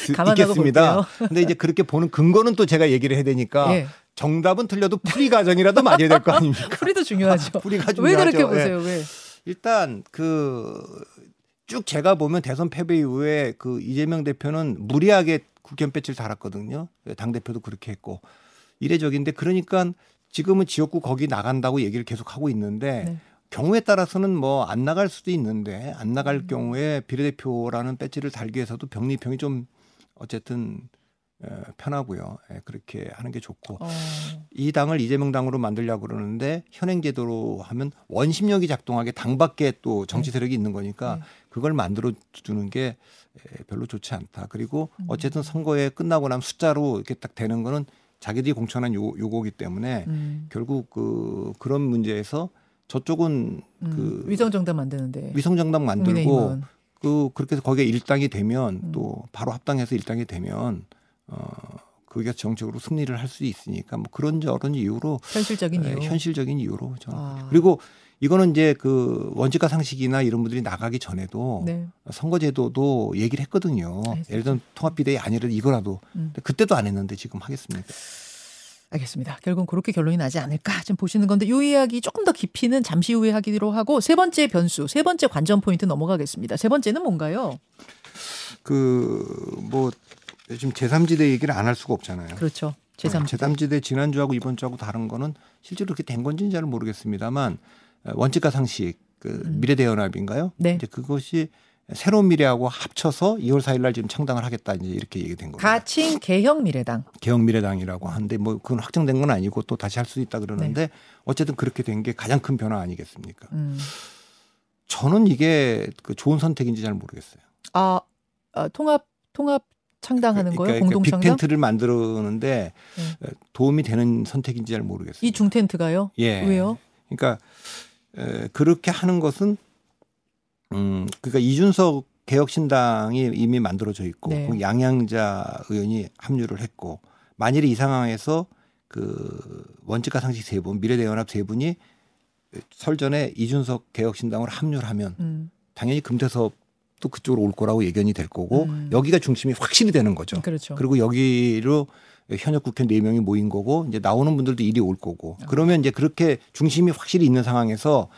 [SPEAKER 1] 볼게요.
[SPEAKER 2] 근데 이제 그렇게 보는 근거는 또 제가 얘기를 해야 되니까
[SPEAKER 1] 예.
[SPEAKER 2] 정답은 틀려도 풀이 과정이라도 맞아야 될거 아닙니까?
[SPEAKER 1] 풀이도 중요하죠.
[SPEAKER 2] 풀이가
[SPEAKER 1] 왜
[SPEAKER 2] 중요하죠.
[SPEAKER 1] 그렇게
[SPEAKER 2] 예.
[SPEAKER 1] 보세요? 왜?
[SPEAKER 2] 일단 그 쭉 제가 보면 대선 패배 이후에 그 이재명 대표는 무리하게 국회의원 배지를 달았거든요. 당 대표도 그렇게 했고 이례적인데 그러니까 지금은 지역구 거기 나간다고 얘기를 계속 하고 있는데
[SPEAKER 1] 네.
[SPEAKER 2] 경우에 따라서는 뭐 안 나갈 수도 있는데 안 나갈
[SPEAKER 1] 음.
[SPEAKER 2] 경우에 비례대표라는 배지를 달기 위해서도 병리평이 좀 어쨌든 에, 편하고요. 예, 그렇게 하는 게 좋고
[SPEAKER 1] 어.
[SPEAKER 2] 이 당을 이재명 당으로 만들려고 그러는데 현행 제도로 하면 원심력이 작동하게 당 밖에 또 정치 세력이 있는 거니까
[SPEAKER 1] 네.
[SPEAKER 2] 그걸 만들어 주는 게 에, 별로 좋지 않다. 그리고
[SPEAKER 1] 음.
[SPEAKER 2] 어쨌든 선거에 끝나고 나면 숫자로 이렇게 딱 되는 거는 자기들이 공천한 요, 요거기 때문에
[SPEAKER 1] 음,
[SPEAKER 2] 결국 그 그런 문제에서 저쪽은
[SPEAKER 1] 음.
[SPEAKER 2] 그
[SPEAKER 1] 위성 정당 만드는데
[SPEAKER 2] 위성 정당 만들고
[SPEAKER 1] 국민의힘은
[SPEAKER 2] 그 그렇게 해서 거기에 일당이 되면
[SPEAKER 1] 음.
[SPEAKER 2] 또 바로 합당해서 일당이 되면 어 그게 정책으로 승리를 할 수 있으니까 뭐 그런 저런 이유로
[SPEAKER 1] 현실적인
[SPEAKER 2] 예,
[SPEAKER 1] 이유.
[SPEAKER 2] 현실적인 이유로 저는
[SPEAKER 1] 아.
[SPEAKER 2] 그리고 이거는 이제 그 원칙과 상식이나 이런 분들이 나가기 전에도
[SPEAKER 1] 네.
[SPEAKER 2] 선거제도도 얘기를 했거든요.
[SPEAKER 1] 알겠습니다.
[SPEAKER 2] 예를 들면 통합비대위 아니라도 이거라도
[SPEAKER 1] 음.
[SPEAKER 2] 그때도 안 했는데 지금 하겠습니까?
[SPEAKER 1] 알겠습니다. 결국은 그렇게 결론이 나지 않을까 지금 보시는 건데 이 이야기 조금 더 깊이는 잠시 후에 하기로 하고 세 번째 변수, 세 번째 관전 포인트 넘어가겠습니다. 세 번째는 뭔가요?
[SPEAKER 2] 그 뭐 지금 제3지대 얘기를 안 할 수가 없잖아요.
[SPEAKER 1] 그렇죠. 제3
[SPEAKER 2] 제3지대 지난주하고 이번주하고 다른 거는 실제로 그렇게 된 건지는 잘 모르겠습니다만 어, 원칙과 상식 그
[SPEAKER 1] 음.
[SPEAKER 2] 미래대연합인가요?
[SPEAKER 1] 네.
[SPEAKER 2] 이제 그것이 새로운 미래하고 합쳐서 2월 4일 날 지금 창당을 하겠다 이제 이렇게 얘기된 겁니다.
[SPEAKER 1] 가칭 개혁 미래당.
[SPEAKER 2] 개혁 미래당이라고 하는데 뭐 그건 확정된 건 아니고 또 다시 할 수 있다 그러는데
[SPEAKER 1] 네.
[SPEAKER 2] 어쨌든 그렇게 된 게 가장 큰 변화 아니겠습니까?
[SPEAKER 1] 음.
[SPEAKER 2] 저는 이게 그 좋은 선택인지 잘 모르겠어요.
[SPEAKER 1] 아, 아, 통합 통합 창당하는 거예요?
[SPEAKER 2] 그러니까
[SPEAKER 1] 공동 창당?
[SPEAKER 2] 빅텐트를 만드는데
[SPEAKER 1] 네.
[SPEAKER 2] 도움이 되는 선택인지 잘 모르겠어요.
[SPEAKER 1] 이 중텐트가요?
[SPEAKER 2] 예.
[SPEAKER 1] 왜요?
[SPEAKER 2] 그러니까 에, 그렇게 하는 것은 음 그러니까 이준석 개혁신당이 이미 만들어져 있고
[SPEAKER 1] 네.
[SPEAKER 2] 양양자 의원이 합류를 했고 만일에 이 상황에서 그 원칙과 상식 세 분, 미래대연합 세 분이 설전에 이준석 개혁신당으로 합류를 하면
[SPEAKER 1] 음.
[SPEAKER 2] 당연히 금태섭 도 그쪽으로 올 거라고 예견이 될 거고
[SPEAKER 1] 음.
[SPEAKER 2] 여기가 중심이 확실히 되는 거죠.
[SPEAKER 1] 그렇죠.
[SPEAKER 2] 그리고 여기로 현역 국회 네 명이 모인 거고 이제 나오는 분들도 이리 올 거고
[SPEAKER 1] 아.
[SPEAKER 2] 그러면 이제 그렇게 중심이 확실히 있는 상황에서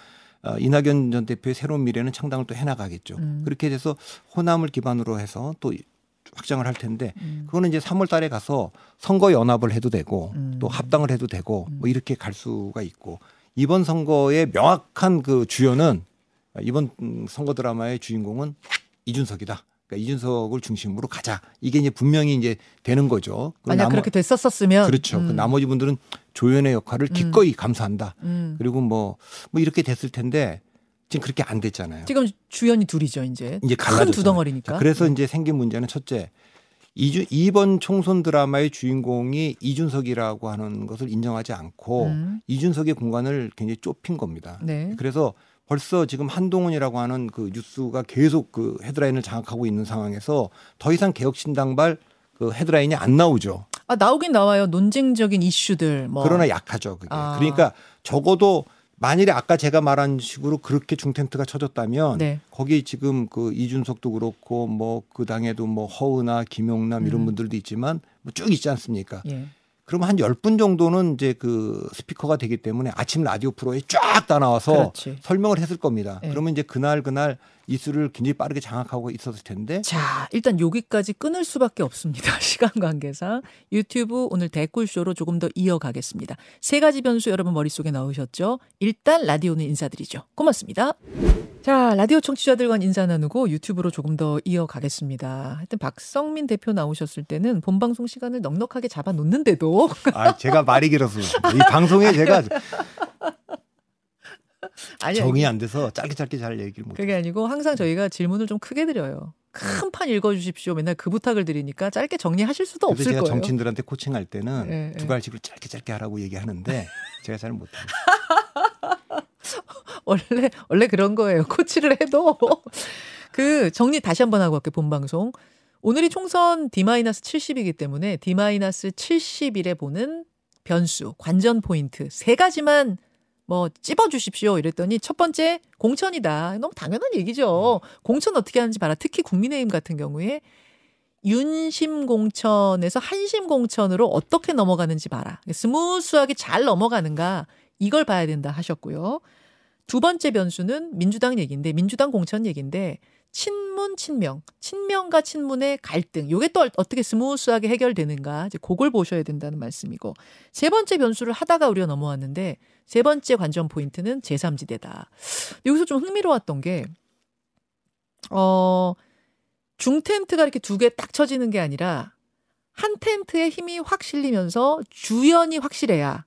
[SPEAKER 2] 어, 이낙연 전 대표의 새로운 미래는 창당을 또 해나가겠죠.
[SPEAKER 1] 음.
[SPEAKER 2] 그렇게 돼서 호남을 기반으로 해서 또 확장을 할 텐데
[SPEAKER 1] 음.
[SPEAKER 2] 그거는 이제 3월 달에 가서 선거 연합을 해도 되고
[SPEAKER 1] 음.
[SPEAKER 2] 또 합당을 해도 되고
[SPEAKER 1] 음.
[SPEAKER 2] 뭐 이렇게 갈 수가 있고 이번 선거의 명확한 그 주연은 이번 음, 선거 드라마의 주인공은 이준석이다. 그러니까 이준석을 중심으로 가자. 이게 이제 분명히 이제 되는 거죠. 그
[SPEAKER 1] 만약
[SPEAKER 2] 나머-
[SPEAKER 1] 그렇게 됐었었으면
[SPEAKER 2] 그렇죠. 그
[SPEAKER 1] 음.
[SPEAKER 2] 나머지 분들은 조연의 역할을
[SPEAKER 1] 음.
[SPEAKER 2] 기꺼이 감수한다.
[SPEAKER 1] 음.
[SPEAKER 2] 그리고 뭐, 뭐 이렇게 됐을 텐데 지금 그렇게 안 됐잖아요.
[SPEAKER 1] 지금 주연이 둘이죠, 이제.
[SPEAKER 2] 이제
[SPEAKER 1] 큰
[SPEAKER 2] 갈라졌잖아요.
[SPEAKER 1] 두 덩어리니까.
[SPEAKER 2] 자, 그래서
[SPEAKER 1] 네.
[SPEAKER 2] 이제 생긴 문제는 첫째, 이주, 이번 총선 드라마의 주인공이 이준석이라고 하는 것을 인정하지 않고
[SPEAKER 1] 음.
[SPEAKER 2] 이준석의 공간을 굉장히 좁힌 겁니다.
[SPEAKER 1] 네.
[SPEAKER 2] 그래서 벌써 지금 한동훈이라고 하는 그 뉴스가 계속 그 헤드라인을 장악하고 있는 상황에서 더 이상 개혁신당발 그 헤드라인이 안 나오죠.
[SPEAKER 1] 아, 나오긴 나와요. 논쟁적인 이슈들 뭐
[SPEAKER 2] 그러나 약하죠. 그게.
[SPEAKER 1] 아.
[SPEAKER 2] 그러니까 적어도 만일에 아까 제가 말한 식으로 그렇게 중텐트가 쳐졌다면
[SPEAKER 1] 네.
[SPEAKER 2] 거기 지금 그 이준석도 그렇고 뭐 그 당에도 뭐 허은아, 김용남 이런
[SPEAKER 1] 음.
[SPEAKER 2] 분들도 있지만 뭐 쭉 있지 않습니까?
[SPEAKER 1] 예.
[SPEAKER 2] 그러면 한열분 정도는 이제 그 스피커가 되기 때문에 아침 라디오 프로에 쫙 다 나와서
[SPEAKER 1] 그렇지.
[SPEAKER 2] 설명을 했을 겁니다.
[SPEAKER 1] 네.
[SPEAKER 2] 그러면 이제 그날 그날 이수를 굉장히 빠르게 장악하고 있었을 텐데
[SPEAKER 1] 자, 일단 여기까지 끊을 수밖에 없습니다. 시간 관계상 유튜브 오늘 댓글쇼로 조금 더 이어가겠습니다. 세 가지 변수 여러분 머릿속에 넣으셨죠? 일단 라디오는 인사드리죠. 고맙습니다. 자, 라디오 청취자들과 인사 나누고 유튜브로 조금 더 이어가겠습니다. 하여튼 박성민 대표 나오셨을 때는 본방송 시간을 넉넉하게 잡아 놓는데도
[SPEAKER 2] 아 제가 말이 길어서 이 방송에 제가
[SPEAKER 1] 아니
[SPEAKER 2] 정이 안 돼서 짧게 짧게 잘 얘기를 못.
[SPEAKER 1] 그게 아니고 항상 저희가 질문을 좀 크게 드려요. 큰 판 읽어주십시오. 맨날 그 부탁을 드리니까 짧게 정리하실 수도 없을
[SPEAKER 2] 제가
[SPEAKER 1] 거예요.
[SPEAKER 2] 정치인들한테 코칭할 때는
[SPEAKER 1] 예, 예.
[SPEAKER 2] 두 가지로 짧게 짧게 하라고 얘기하는데 제가 잘 못해요.
[SPEAKER 1] 원래 원래 그런 거예요. 코치를 해도 그 정리 다시 한번 하고 갈게요. 본 방송. 오늘이 총선 D-70이기 때문에 D-71에 보는 변수, 관전 포인트 세 가지만 뭐 찝어 주십시오 이랬더니 첫 번째 공천이다. 너무 당연한 얘기죠. 공천 어떻게 하는지 봐라. 특히 국민의힘 같은 경우에 윤심 공천에서 한심 공천으로 어떻게 넘어가는지 봐라. 스무스하게 잘 넘어가는가 이걸 봐야 된다 하셨고요. 두 번째 변수는 민주당 얘기인데 민주당 공천 얘기인데 친문 친명, 친명과 친문의 갈등. 요게 또 어떻게 스무스하게 해결되는가 이제 그걸 보셔야 된다는 말씀이고 세 번째 변수를 하다가 우리가 넘어왔는데 세 번째 관전 포인트는 제3지대다. 여기서 좀 흥미로웠던 게 어. 중 텐트가 이렇게 두 개 딱 쳐지는 게 아니라 한 텐트에 힘이 확 실리면서 주연이 확실해야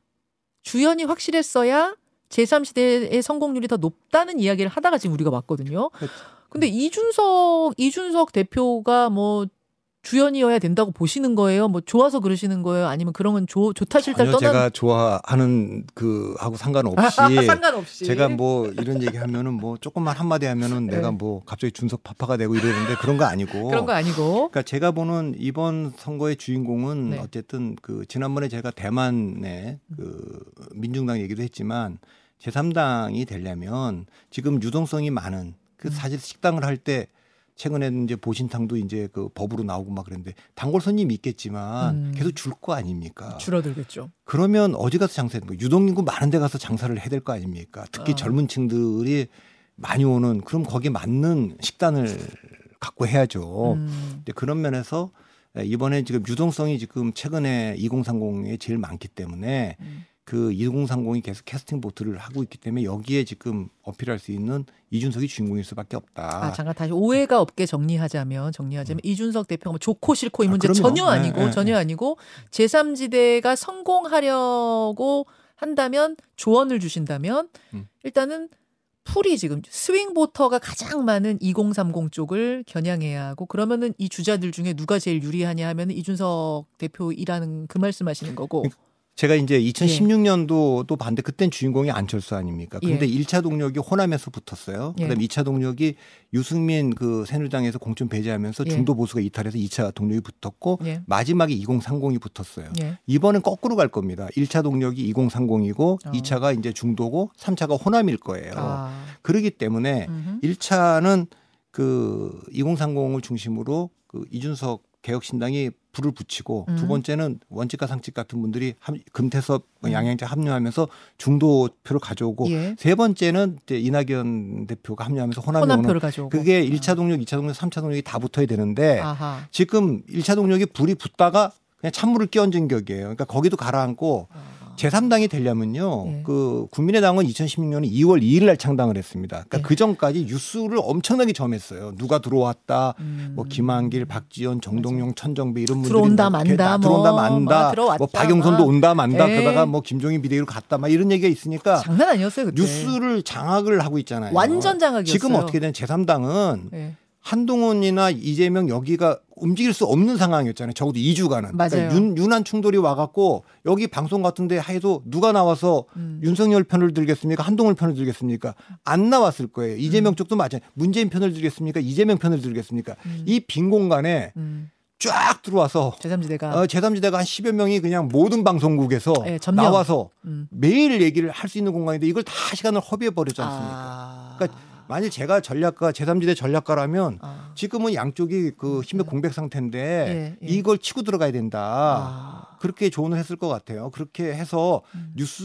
[SPEAKER 1] 주연이 확실했어야 제3시대의 성공률이 더 높다는 이야기를 하다가 지금 우리가 왔거든요. 그렇죠. 근데 이준석 이준석 대표가 뭐 주연이어야 된다고 보시는 거예요? 뭐 좋아서 그러시는 거예요? 아니면 그런 건 좋, 좋다 싫다 떠난
[SPEAKER 2] 제가 좋아하는 그 하고 상관없이
[SPEAKER 1] 상관없이
[SPEAKER 2] 제가 뭐 이런 얘기 하면은 뭐 조금만 한마디 하면은 네. 내가 뭐 갑자기 준석 파파가 되고 이러는데 그런 거 아니고
[SPEAKER 1] 그런 거 아니고
[SPEAKER 2] 그러니까 제가 보는 이번 선거의 주인공은 네. 어쨌든 그 지난번에 제가 대만의 그 민중당 얘기도 했지만 제3당이 되려면 지금 유동성이 많은 그 음. 사실 식당을 할 때 최근에는 이제 보신탕도 이제 그 법으로 나오고 막 그랬는데 단골 손님이 있겠지만 음. 계속 줄 거 아닙니까?
[SPEAKER 1] 줄어들겠죠.
[SPEAKER 2] 그러면 어디 가서 장사해? 뭐 유동인구 많은 데 가서 장사를 해야 될 거 아닙니까? 특히 어. 젊은 층들이 많이 오는 그럼 거기에 맞는 식단을 갖고 해야죠. 음. 그런 면에서 이번에 지금 유동성이 지금 최근에 2030에 제일 많기 때문에 음. 그 2030이 계속 캐스팅 보트를 하고 있기 때문에 여기에 지금 어필할 수 있는 이준석이 주인공일 수밖에 없다.
[SPEAKER 1] 아, 잠깐 다시 오해가 없게 정리하자면 정리하자면 음. 이준석 대표가 뭐 좋고 싫고 이 문제 아, 전혀 아니고 네, 네, 전혀 아니고 제3지대가 성공하려고 한다면 조언을 주신다면 음. 일단은 풀이 지금 스윙 보터가 가장 많은 2030 쪽을 겨냥해야 하고 그러면은 이 주자들 중에 누가 제일 유리하냐 하면은 이준석 대표이라는 그 말씀하시는 거고.
[SPEAKER 2] 제가 이제 2016년도 예. 또 반대 그땐 주인공이 안철수 아닙니까? 근데 예. 1차 동력이 호남에서 붙었어요. 예. 그다음에 2차 동력이 유승민 그 새누리당에서 공천 배제하면서 예. 중도 보수가 이탈해서 2차 동력이 붙었고 예. 마지막에 2030이 붙었어요. 예. 이번엔 거꾸로 갈 겁니다. 1차 동력이 2030이고 어. 2차가 이제 중도고 3차가 호남일 거예요. 아. 그러기 때문에 음흠. 1차는 그 2030을 중심으로 그 이준석 개혁신당이 불을 붙이고 음. 두 번째는 원칙과 상칙 같은 분들이 금태섭 음. 양양자 합류하면서 중도표를 가져오고 예. 세 번째는 이제 이낙연 대표가 합류하면서 호남이 호남표를 가져오고 그게 1차 동력, 2차 동력, 3차 동력이 다 붙어야 되는데 아하. 지금 1차 동력이 불이 붙다가 그냥 찬물을 끼얹은 격이에요. 그러니까 거기도 가라앉고 아. 제3당이 되려면요. 네. 그 국민의당은 2016년 2월 2일 날 창당을 했습니다. 그러니까 네. 그 전까지 뉴스를 엄청나게 점했어요. 누가 들어왔다. 음. 뭐 김한길, 박지원, 정동영, 맞아. 천정배 이런 분들이
[SPEAKER 1] 들어온다 만다
[SPEAKER 2] 뭐. 들어온다 만다. 뭐, 뭐 박영선도 온다 만다. 네. 그러다가 뭐 김종인 비대위로 갔다 막 이런 얘기가 있으니까
[SPEAKER 1] 장난 아니었어요, 그때.
[SPEAKER 2] 뉴스를 장악을 하고 있잖아요.
[SPEAKER 1] 완전 장악이었어요.
[SPEAKER 2] 지금 어떻게 된 제3당은 한동훈이나 이재명 여기가 움직일 수 없는 상황이었잖아요. 적어도 2주간은.
[SPEAKER 1] 맞아요.
[SPEAKER 2] 그러니까 윤, 윤한 충돌이 와갖고 여기 방송 같은데 해도 누가 나와서 음. 윤석열 편을 들겠습니까? 한동훈 편을 들겠습니까? 안 나왔을 거예요. 이재명 음. 쪽도 마찬가지. 문재인 편을 들겠습니까? 이재명 편을 들겠습니까? 음. 이빈 공간에 음. 쫙 들어와서
[SPEAKER 1] 제3지대가
[SPEAKER 2] 어, 제3지대가 한 10여 명이 그냥 모든 방송국에서 네, 나와서 음. 매일 얘기를 할 수 있는 공간인데 이걸 다 시간을 허비해 버렸지 않습니까? 아. 그러니까 만일 제가 전략가 제3지대 전략가라면 아. 지금은 양쪽이 그 힘의 네. 공백 상태인데 예, 예. 이걸 치고 들어가야 된다. 아. 그렇게 조언을 했을 것 같아요. 그렇게 해서 음. 뉴스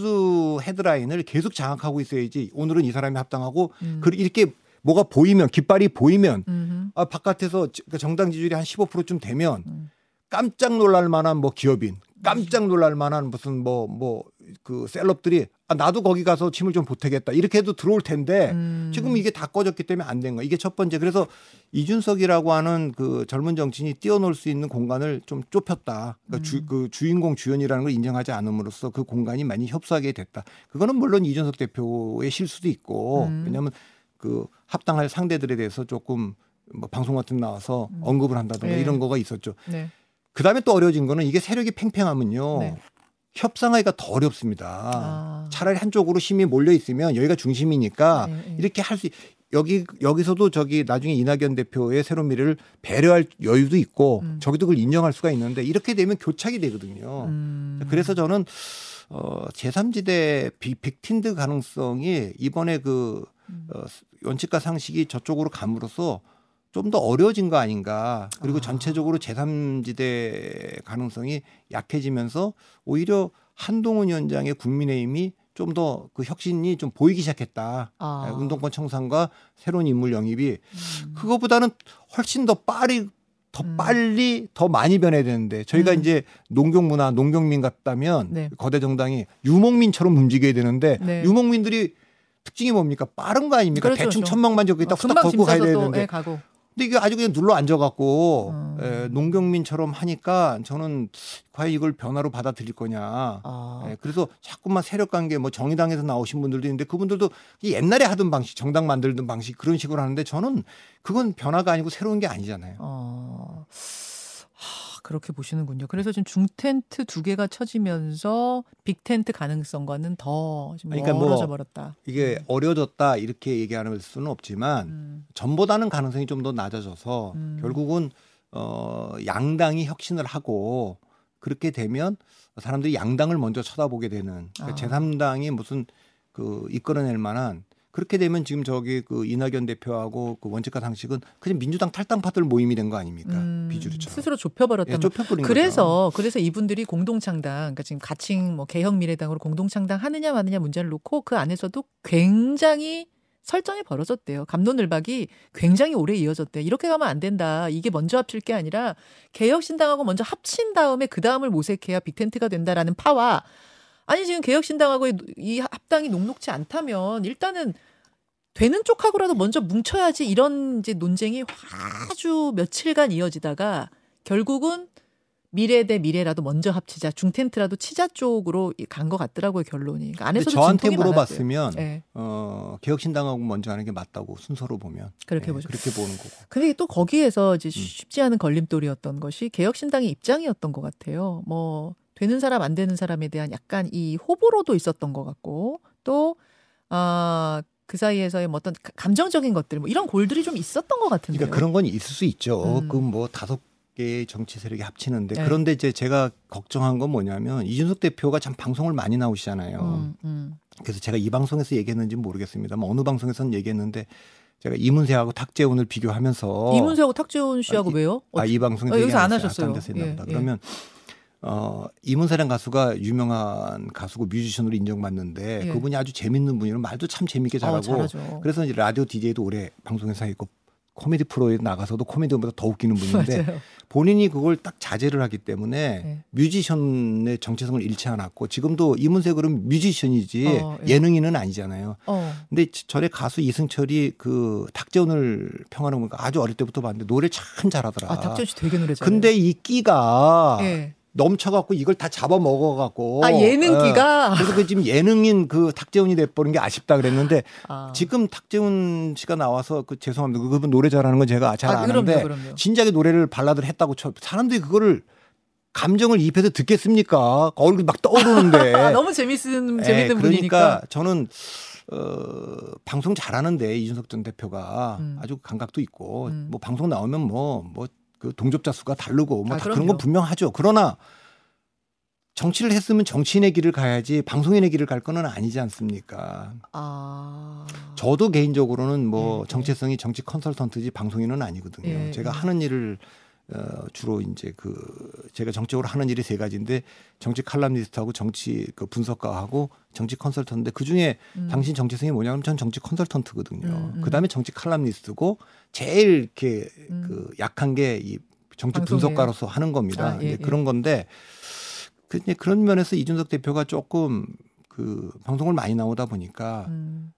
[SPEAKER 2] 헤드라인을 계속 장악하고 있어야지 오늘은 이 사람이 합당하고 음. 이렇게 뭐가 보이면 깃발이 보이면 음흠. 아, 바깥에서 그 정당 지지율이 한 15%쯤 되면 음. 깜짝 놀랄 만한 뭐 기업인 깜짝 놀랄 만한 무슨 뭐뭐 그 셀럽들이 아 나도 거기 가서 침을 좀 보태겠다 이렇게 해도 들어올 텐데 음. 지금 이게 다 꺼졌기 때문에 안 된 거야 이게 첫 번째 그래서 이준석이라고 하는 그 젊은 정치인이 뛰어놀 수 있는 공간을 좀 좁혔다 그러니까 음. 주, 그 주인공 주연이라는 걸 인정하지 않음으로써 그 공간이 많이 협소하게 됐다 그거는 물론 이준석 대표의 실수도 있고 음. 왜냐하면 그 합당할 상대들에 대해서 조금 뭐 방송 같은 나와서 음. 언급을 한다든가 네. 이런 거가 있었죠. 네. 그 다음에 또 어려워진 거는 이게 세력이 팽팽하면요. 네. 협상하기가 더 어렵습니다.
[SPEAKER 1] 아.
[SPEAKER 2] 차라리 한쪽으로 힘이 몰려 있으면 여기가 중심이니까
[SPEAKER 1] 네, 네.
[SPEAKER 2] 이렇게 할 수 여기 여기서도 저기 나중에 이낙연 대표의 새로운 미래를 배려할 여유도 있고
[SPEAKER 1] 음.
[SPEAKER 2] 저기도 그걸 인정할 수가 있는데 이렇게 되면 교착이 되거든요.
[SPEAKER 1] 음.
[SPEAKER 2] 그래서 저는 어 제3지대 빅틴드 가능성이 이번에 그
[SPEAKER 1] 음.
[SPEAKER 2] 어, 원칙과 상식이 저쪽으로 감으로써 좀 더 어려워진 거 아닌가. 그리고
[SPEAKER 1] 아.
[SPEAKER 2] 전체적으로 제3지대 가능성이 약해지면서 오히려 한동훈 위원장의 국민의힘이 좀 더 그 혁신이 좀 보이기 시작했다.
[SPEAKER 1] 아.
[SPEAKER 2] 운동권 청산과 새로운 인물 영입이
[SPEAKER 1] 음.
[SPEAKER 2] 그거보다는 훨씬 더 빠르 더
[SPEAKER 1] 음.
[SPEAKER 2] 빨리 더 많이 변해야 되는데 저희가
[SPEAKER 1] 음.
[SPEAKER 2] 이제 농경 문화 농경민 같다면
[SPEAKER 1] 네.
[SPEAKER 2] 거대 정당이 유목민처럼 움직여야 되는데
[SPEAKER 1] 네.
[SPEAKER 2] 유목민들이 특징이 뭡니까 빠른 거 아닙니까
[SPEAKER 1] 그렇죠,
[SPEAKER 2] 대충
[SPEAKER 1] 그렇죠.
[SPEAKER 2] 천명만 적고 있다
[SPEAKER 1] 어,
[SPEAKER 2] 후딱 걷고 가야 되는데
[SPEAKER 1] 예.
[SPEAKER 2] 근데 이게 아주 그냥 눌러 앉아갖고
[SPEAKER 1] 음.
[SPEAKER 2] 에, 농경민처럼 하니까 저는 과연 이걸 변화로 받아들일 거냐
[SPEAKER 1] 아.
[SPEAKER 2] 예, 그래서 자꾸만 세력 관계 뭐 정의당에서 나오신 분들도 있는데 그분들도 이 옛날에 하던 방식 정당 만들던 방식 그런 식으로 하는데 저는 그건 변화가 아니고 새로운 게 아니잖아요.
[SPEAKER 1] 어. 하, 그렇게 보시는군요. 그래서 지금 중 텐트 두 개가 쳐지면서 빅 텐트 가능성과는 더
[SPEAKER 2] 그러니까 뭐
[SPEAKER 1] 멀어져 버렸다.
[SPEAKER 2] 이게 어려졌다 이렇게 얘기하는 수는 없지만
[SPEAKER 1] 음.
[SPEAKER 2] 전보다는 가능성이 좀 더 낮아져서
[SPEAKER 1] 음.
[SPEAKER 2] 결국은 어 양당이 혁신을 하고 그렇게 되면 사람들이 양당을 먼저 쳐다보게 되는 그러니까
[SPEAKER 1] 아.
[SPEAKER 2] 제3당이 무슨 그 이끌어낼 만한 그렇게 되면 지금 저기 그 이낙연 대표하고 그 원칙과 상식은 그냥 민주당 탈당파들 모임이 된 거 아닙니까
[SPEAKER 1] 음,
[SPEAKER 2] 비주류처럼
[SPEAKER 1] 스스로 좁혀버렸다.
[SPEAKER 2] 예, 좁혀버린 거죠.
[SPEAKER 1] 그래서 그래서 이분들이 공동창당, 그러니까 지금 가칭 뭐 개혁미래당으로 공동창당 하느냐 마느냐 문제를 놓고 그 안에서도 굉장히 설전이 벌어졌대요. 감론을박이 굉장히 오래 이어졌대. 이렇게 가면 안 된다. 이게 먼저 합칠 게 아니라 개혁신당하고 먼저 합친 다음에 그 다음을 모색해야 빅텐트가 된다라는 파와 아니 지금 개혁신당하고 이 합당이 녹록지 않다면 일단은 되는 쪽하고라도 먼저 뭉쳐야지 이런 이제 논쟁이 아주 며칠간 이어지다가 결국은 미래 대 미래라도 먼저 합치자 중텐트라도 치자 쪽으로 간 것 같더라고요 결론이. 그러니까
[SPEAKER 2] 근데
[SPEAKER 1] 안에서도
[SPEAKER 2] 저한테. 물어봤으면
[SPEAKER 1] 네,
[SPEAKER 2] 어, 개혁신당하고 먼저 하는 게 맞다고 순서로 보면
[SPEAKER 1] 그렇게
[SPEAKER 2] 예,
[SPEAKER 1] 보죠.
[SPEAKER 2] 그렇게 보는 거고.
[SPEAKER 1] 근데 또 거기에서
[SPEAKER 2] 음.
[SPEAKER 1] 이제 쉽지 않은 걸림돌이었던 것이 개혁신당의 입장이었던 것 같아요. 뭐 되는 사람 안 되는 사람에 대한 약간 이 호불호도 있었던 것 같고 또 아. 그 사이에서의 뭐 어떤 가- 감정적인 것들 뭐 이런 골들이 좀 있었던 것 같은데요.
[SPEAKER 2] 그러니까 그런 건 있을 수 있죠.
[SPEAKER 1] 음.
[SPEAKER 2] 그뭐 다섯 개의 정치 세력이 합치는데
[SPEAKER 1] 네.
[SPEAKER 2] 그런데 이제 제가 걱정한 건 뭐냐면 이준석 대표가 참 방송을 많이 나오시잖아요.
[SPEAKER 1] 음, 음.
[SPEAKER 2] 그래서 제가 이 방송에서 얘기했는지 는 모르겠습니다만 어느 방송에서는 얘기했는데 제가 이문세하고 탁재훈을 비교하면서
[SPEAKER 1] 이문세하고 탁재훈 씨하고
[SPEAKER 2] 아, 이-
[SPEAKER 1] 왜요?
[SPEAKER 2] 아, 이 방송에서
[SPEAKER 1] 어, 여기서 안 하셨어요.
[SPEAKER 2] 했나
[SPEAKER 1] 예. 예.
[SPEAKER 2] 그러면 어, 이문세라는 가수가 유명한 가수고 뮤지션으로 인정받는데
[SPEAKER 1] 예.
[SPEAKER 2] 그분이 아주 재밌는 분이라 말도 참 재밌게
[SPEAKER 1] 어,
[SPEAKER 2] 잘하고
[SPEAKER 1] 잘하죠.
[SPEAKER 2] 그래서 이제 라디오 DJ도 오래 방송에서 했고 코미디 프로에 나가서도 코미디보다 더 웃기는 분인데
[SPEAKER 1] 맞아요.
[SPEAKER 2] 본인이 그걸 딱 자제를 하기 때문에
[SPEAKER 1] 네.
[SPEAKER 2] 뮤지션의 정체성을 잃지 않았고 지금도 이문세 그럼 뮤지션이지
[SPEAKER 1] 어, 예.
[SPEAKER 2] 예능인은 아니잖아요.
[SPEAKER 1] 어.
[SPEAKER 2] 근데 전에 가수 이승철이 그 탁재훈을 평하는 거니까 아주 어릴 때부터 봤는데 노래 참 잘하더라.
[SPEAKER 1] 아, 탁재훈 씨 되게 노래 잘해요.
[SPEAKER 2] 근데 이 끼가
[SPEAKER 1] 예.
[SPEAKER 2] 넘쳐갖고 이걸 다 잡아 먹어갖고
[SPEAKER 1] 아, 예능기가?
[SPEAKER 2] 예. 그래서 그 지금 예능인 그 탁재훈이 돼버린 게 아쉽다 그랬는데
[SPEAKER 1] 아.
[SPEAKER 2] 지금 탁재훈 씨가 나와서 그 죄송합니다 그분 노래 잘하는 건 제가 잘
[SPEAKER 1] 아,
[SPEAKER 2] 아는데
[SPEAKER 1] 그럼요, 그럼요.
[SPEAKER 2] 진작에 노래를 발라드를 했다고 쳐 사람들이 그거를 감정을 입혀서 듣겠습니까 얼굴 막 떠오르는데
[SPEAKER 1] 아, 너무 재밌는
[SPEAKER 2] 예,
[SPEAKER 1] 재밌는
[SPEAKER 2] 그러니까
[SPEAKER 1] 분이니까.
[SPEAKER 2] 저는 어, 방송 잘하는데 이준석 전 대표가
[SPEAKER 1] 음.
[SPEAKER 2] 아주 감각도 있고
[SPEAKER 1] 음.
[SPEAKER 2] 뭐 방송 나오면 뭐뭐 그 동접자 수가 다르고 뭐
[SPEAKER 1] 아,
[SPEAKER 2] 다 그런. 건 분명하죠. 그러나 정치를 했으면 정치인의 길을 가야지 방송인의 길을 갈 거는 아니지 않습니까?
[SPEAKER 1] 아.
[SPEAKER 2] 저도 개인적으로는 뭐
[SPEAKER 1] 예, 예.
[SPEAKER 2] 정체성이 정치 컨설턴트지 방송인은 아니거든요.
[SPEAKER 1] 예,
[SPEAKER 2] 제가
[SPEAKER 1] 예.
[SPEAKER 2] 하는 일을 어, 주로 이제 그 제가 정적으로 하는 일이 세 가지인데 정치 칼럼니스트하고 정치 그 분석가하고 정치 컨설턴트인데 그 중에
[SPEAKER 1] 음.
[SPEAKER 2] 당신 정체성이 뭐냐면 전 정치 컨설턴트거든요.
[SPEAKER 1] 음, 음.
[SPEAKER 2] 그 다음에 정치 칼럼니스트고 제일 이렇게
[SPEAKER 1] 음.
[SPEAKER 2] 그 약한 게 이 정치. 분석가로서 하는 겁니다.
[SPEAKER 1] 아, 예,
[SPEAKER 2] 이제
[SPEAKER 1] 예.
[SPEAKER 2] 그런 건데 그 이제 그런 면에서 이준석 대표가 조금 그 방송을 많이 나오다 보니까
[SPEAKER 1] 음.